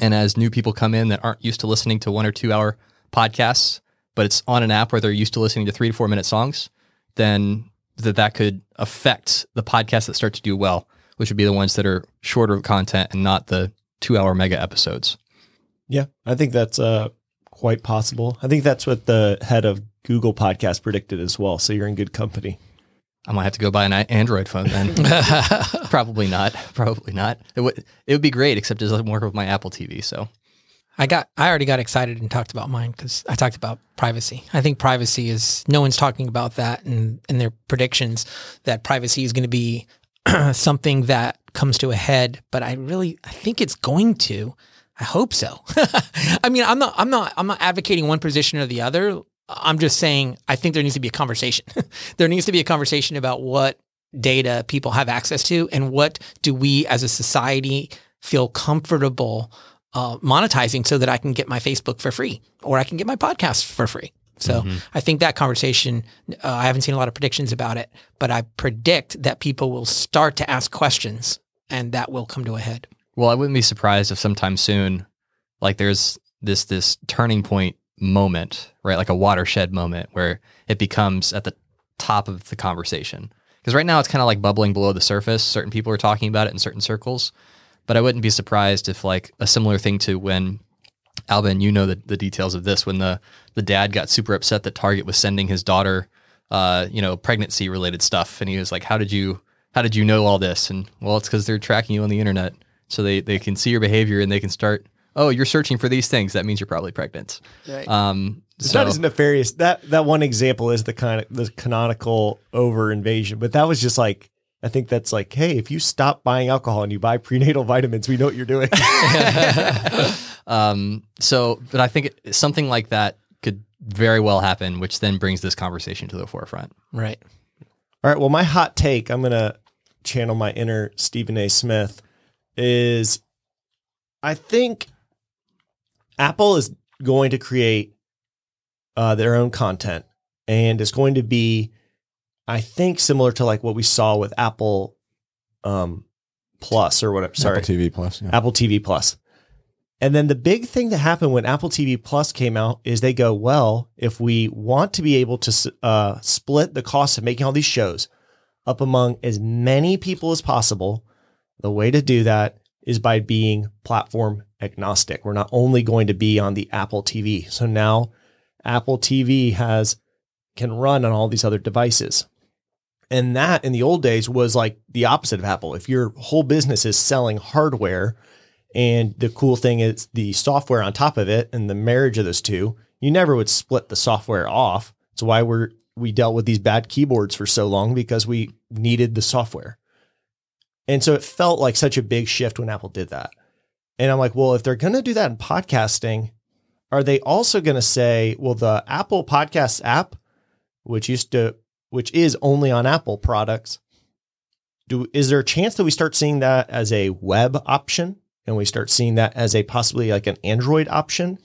and as new people come in that aren't used to listening to one or two hour podcasts, but it's on an app where they're used to listening to three to four minute songs, then that that could affect the podcasts that start to do well which would be the ones that are shorter content and not the two hour mega episodes. Yeah, I think that's uh, quite possible. I think that's what the head of Google Podcast predicted as well. So you're in good company. I might have to go buy an Android phone then. [LAUGHS] Probably not. Probably not. It would it would be great, except it doesn't work with my Apple TV. So I got I already got excited and talked about mine because I talked about privacy. I think privacy is no one's talking about that in in their predictions that privacy is going to be [CLEARS THROAT] something that comes to a head. But I really I think it's going to. I hope so. [LAUGHS] I mean, I'm not I'm not I'm not advocating one position or the other. I'm just saying I think there needs to be a conversation. [LAUGHS] there needs to be a conversation about what data people have access to and what do we as a society feel comfortable uh, monetizing so that I can get my Facebook for free or I can get my podcast for free. So I think that conversation, uh, I haven't seen a lot of predictions about it, but I predict that people will start to ask questions and that will come to a head. Well, I wouldn't be surprised if sometime soon, like there's this this turning point moment, right? Like a watershed moment where it becomes at the top of the conversation. Because right now it's kind of like bubbling below the surface. Certain people are talking about it in certain circles, but I wouldn't be surprised if like a similar thing to when Alban, you know the, the details of this when the the dad got super upset that Target was sending his daughter, uh, you know, pregnancy related stuff, and he was like, "How did you how did you know all this?" And well, it's because they're tracking you on the internet, so they they can see your behavior and they can start. Oh, you're searching for these things. That means you're probably pregnant. Right. Um, It's so not as nefarious. That that one example is the kind of the canonical over invasion, but that was just like I think that's like, hey, if you stop buying alcohol and you buy prenatal [LAUGHS] vitamins, we know what you're doing. [LAUGHS] um, so, but I think it, something like that could very well happen, which then brings this conversation to the forefront. Right. All right. Well, my hot take, I'm gonna channel my inner Stephen A. Smith, is I think Apple is going to create uh, their own content, and it's going to be, I think, similar to like what we saw with Apple um, Plus or whatever. Sorry, Apple TV Plus. Yeah. Apple TV Plus. And then the big thing that happened when Apple TV Plus came out is they go, well, if we want to be able to uh, split the cost of making all these shows up among as many people as possible, the way to do that is by being platform agnostic. We're not only going to be on the Apple TV. So now Apple TV has can run on all these other devices. And that in the old days was like the opposite of Apple. If your whole business is selling hardware and the cool thing is the software on top of it and the marriage of those two, you never would split the software off. It's why we're we dealt with these bad keyboards for so long because we needed the software. And so it felt like such a big shift when Apple did that. And I'm like, well, if they're going to do that in podcasting, are they also going to say, well, the Apple Podcasts app, which used to which is only on Apple products. Do is there a chance that we start seeing that as a web option and we start seeing that as a possibly like an Android option?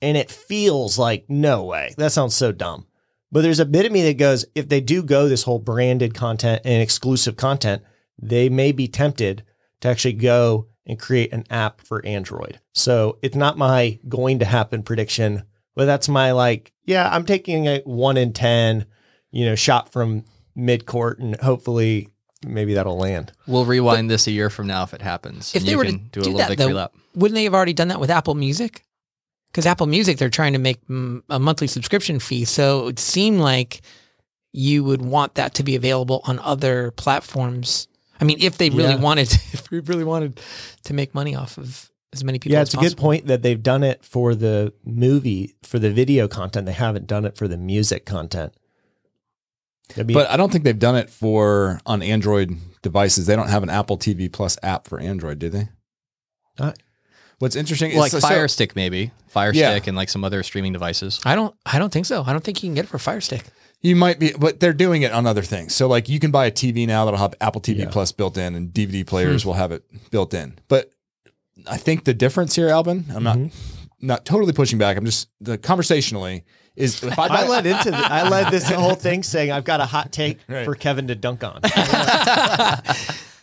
And it feels like no way. That sounds so dumb. But there's a bit of me that goes, if they do go this whole branded content and exclusive content, they may be tempted to actually go and create an app for Android. So it's not my going to happen prediction, but that's my like, yeah, I'm taking a one in 10, you know, shot from mid court and hopefully maybe that'll land. We'll rewind this a year from now if it happens. If and they you were to can do a little that, victory though, lap. wouldn't they have already done that with Apple Music? Because Apple Music, they're trying to make mm, a monthly subscription fee. So it would seem like you would want that to be available on other platforms. I mean, if they really Yeah. wanted, [LAUGHS] if we really wanted to make money off of as many people yeah, as it's a good point that they've done it for the movie, for the video content. They haven't done it for the music content. Be- But I don't think they've done it for on Android devices. They don't have an Apple TV Plus app for Android, do they? Uh, What's interesting is Like so- Fire Stick, maybe Fire Yeah. Stick and like some other streaming devices. I don't. I don't think so. I don't think you can get it for Fire Stick. You might be, but they're doing it on other things. So, like, you can buy a TV now that'll have Apple TV Yeah. Plus built in, and DVD players hmm. will have it built in. But I think the difference here, Alban, I'm not mm-hmm. not totally pushing back. I'm just the conversationally is [LAUGHS] if I, I led into the, I led this whole [LAUGHS] thing saying I've got a hot take [LAUGHS] Right. for Kevin to dunk on.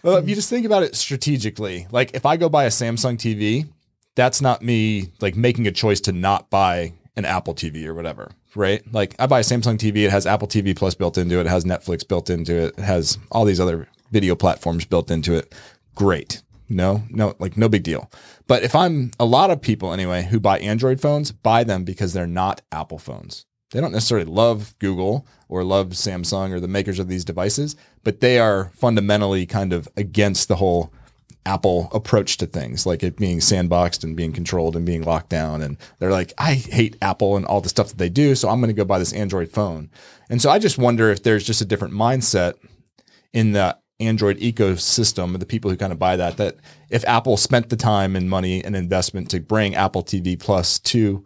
well, if you just think about it strategically, like if I go buy a Samsung TV, that's not me like making a choice to not buy an Apple TV or whatever, right? Like I buy a Samsung TV, it has Apple TV Plus built into it, it has Netflix built into it, it has all these other video platforms built into it. Great. No, no, like no big deal. But if I'm a lot of people anyway who buy Android phones, buy them because they're not Apple phones. They don't necessarily love Google or love Samsung or the makers of these devices, but they are fundamentally kind of against the whole Apple approach to things, like it being sandboxed and being controlled and being locked down. And they're like, I hate Apple and all the stuff that they do, so I'm going to go buy this Android phone. And so I just wonder if there's just a different mindset in the Android ecosystem, the people who kind of buy that, that if Apple spent the time and money and investment to bring Apple TV Plus to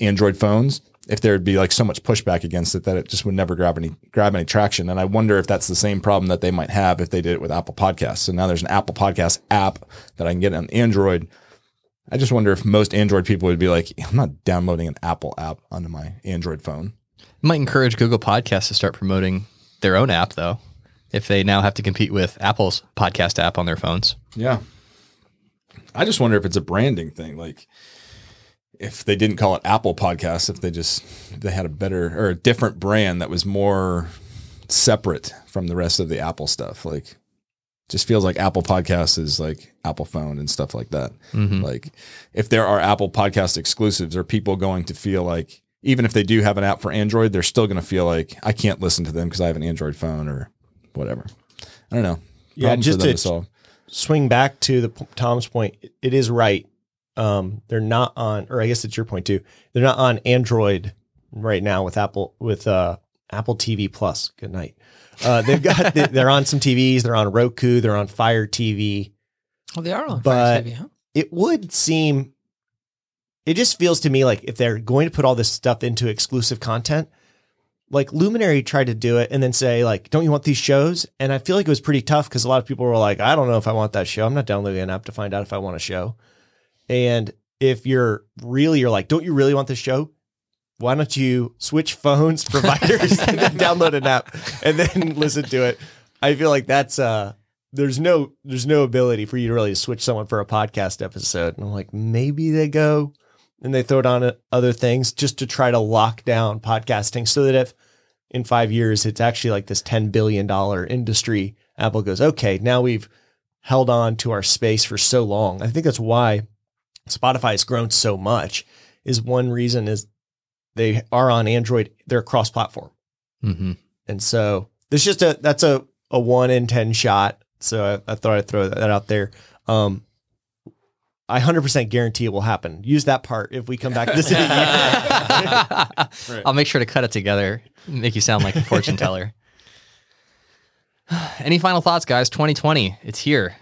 Android phones, if there would be like so much pushback against it that it just would never grab any grab any traction. And I wonder if that's the same problem that they might have if they did it with Apple Podcasts. So now there's an Apple Podcast app that I can get on Android. I just wonder if most Android people would be like, I'm not downloading an Apple app onto my Android phone. It Might encourage Google Podcasts to start promoting their own app though, if they now have to compete with Apple's podcast app on their phones. Yeah. I just wonder if it's a branding thing. Like if they didn't call it Apple Podcasts, if they just if they had a better or a different brand that was more separate from the rest of the Apple stuff. Like just feels like Apple Podcasts is like Apple phone and stuff like that. Mm-hmm. Like if there are Apple Podcast exclusives, are people going to feel like even if they do have an app for Android, they're still going to feel like I can't listen to them because I have an Android phone or whatever. I don't know. Yeah, Problem for just them to- swing back to the Tom's point, it is right. Um, they're not on, or I guess it's your point too. They're not on Android right now with Apple with uh, Apple TV Plus. Good night. Uh, they've got [LAUGHS] they're on some TVs. They're on Roku. They're on Fire TV. Oh, they are on But- Fire TV, huh? It would seem. It just feels to me like if they're going to put all this stuff into exclusive content, like Luminary tried to do it and then say like, "Don't you want these shows?" And I feel like it was pretty tough because a lot of people were like, "I don't know if I want that show. I'm not downloading an app to find out if I want a show." And if you're really, you're like, "Don't you really want this show?" Why don't you switch phones [LAUGHS] providers and then download an app and then [LAUGHS] listen to it? I feel like that's uh there's no there's no ability for you to really switch someone for a podcast episode. And I'm like, maybe they go and they throw it on other things just to try to lock down podcasting so that if in five years it's actually like this $10 billion industry, Apple goes, okay, now we've held on to our space for so long. I think that's why Spotify has grown so much is one reason is they are on Android, they're cross platform. Mm-hmm. And so there's just a that's a a one in ten shot. So I, I thought I'd throw that out there. Um, I hundred percent guarantee it will happen. Use that part if we come back this year. [LAUGHS] I'll make sure to cut it together, make you sound like a fortune teller. [SIGHS] Any final thoughts, guys? 2020, it's here.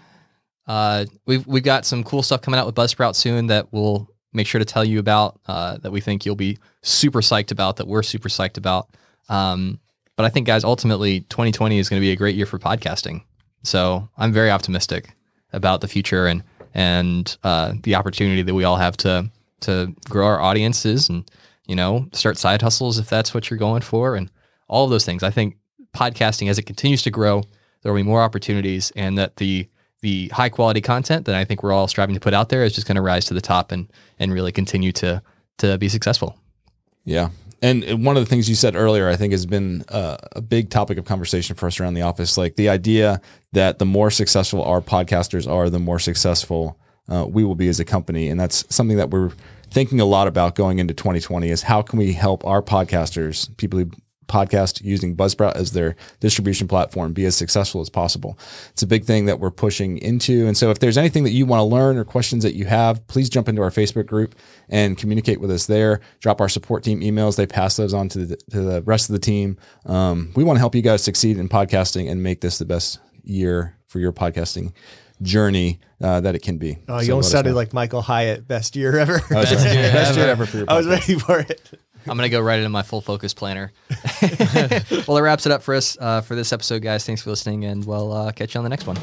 Uh, we've we've got some cool stuff coming out with Buzzsprout soon that we'll make sure to tell you about. Uh, that we think you'll be super psyched about. That we're super psyched about. Um, but I think, guys, ultimately, 2020 is going to be a great year for podcasting. So I'm very optimistic about the future and and uh, the opportunity that we all have to to grow our audiences and you know start side hustles if that's what you're going for and all of those things. I think podcasting as it continues to grow, there will be more opportunities, and that the the high quality content that I think we're all striving to put out there is just going to rise to the top and and really continue to to be successful. Yeah. And one of the things you said earlier, I think, has been uh, a big topic of conversation for us around the office. Like the idea that the more successful our podcasters are, the more successful uh, we will be as a company. And that's something that we're thinking a lot about going into 2020 is how can we help our podcasters, people who podcast using Buzzsprout as their distribution platform be as successful as possible. It's a big thing that we're pushing into. And so if there's anything that you want to learn or questions that you have, please jump into our Facebook group and communicate with us there. Drop our support team emails. They pass those on to the, to the rest of the team. Um, we want to help you guys succeed in podcasting and make this the best year for your podcasting journey uh, that it can be. Oh, So you almost let us sounded know. like Michael Hyatt. Best year ever. Oh, sorry. [LAUGHS] year best year ever. for your I was ready for it. I'm gonna go right into my full focus planner. [LAUGHS] well, that wraps it up for us uh, for this episode, guys. Thanks for listening, and we'll uh, catch you on the next one.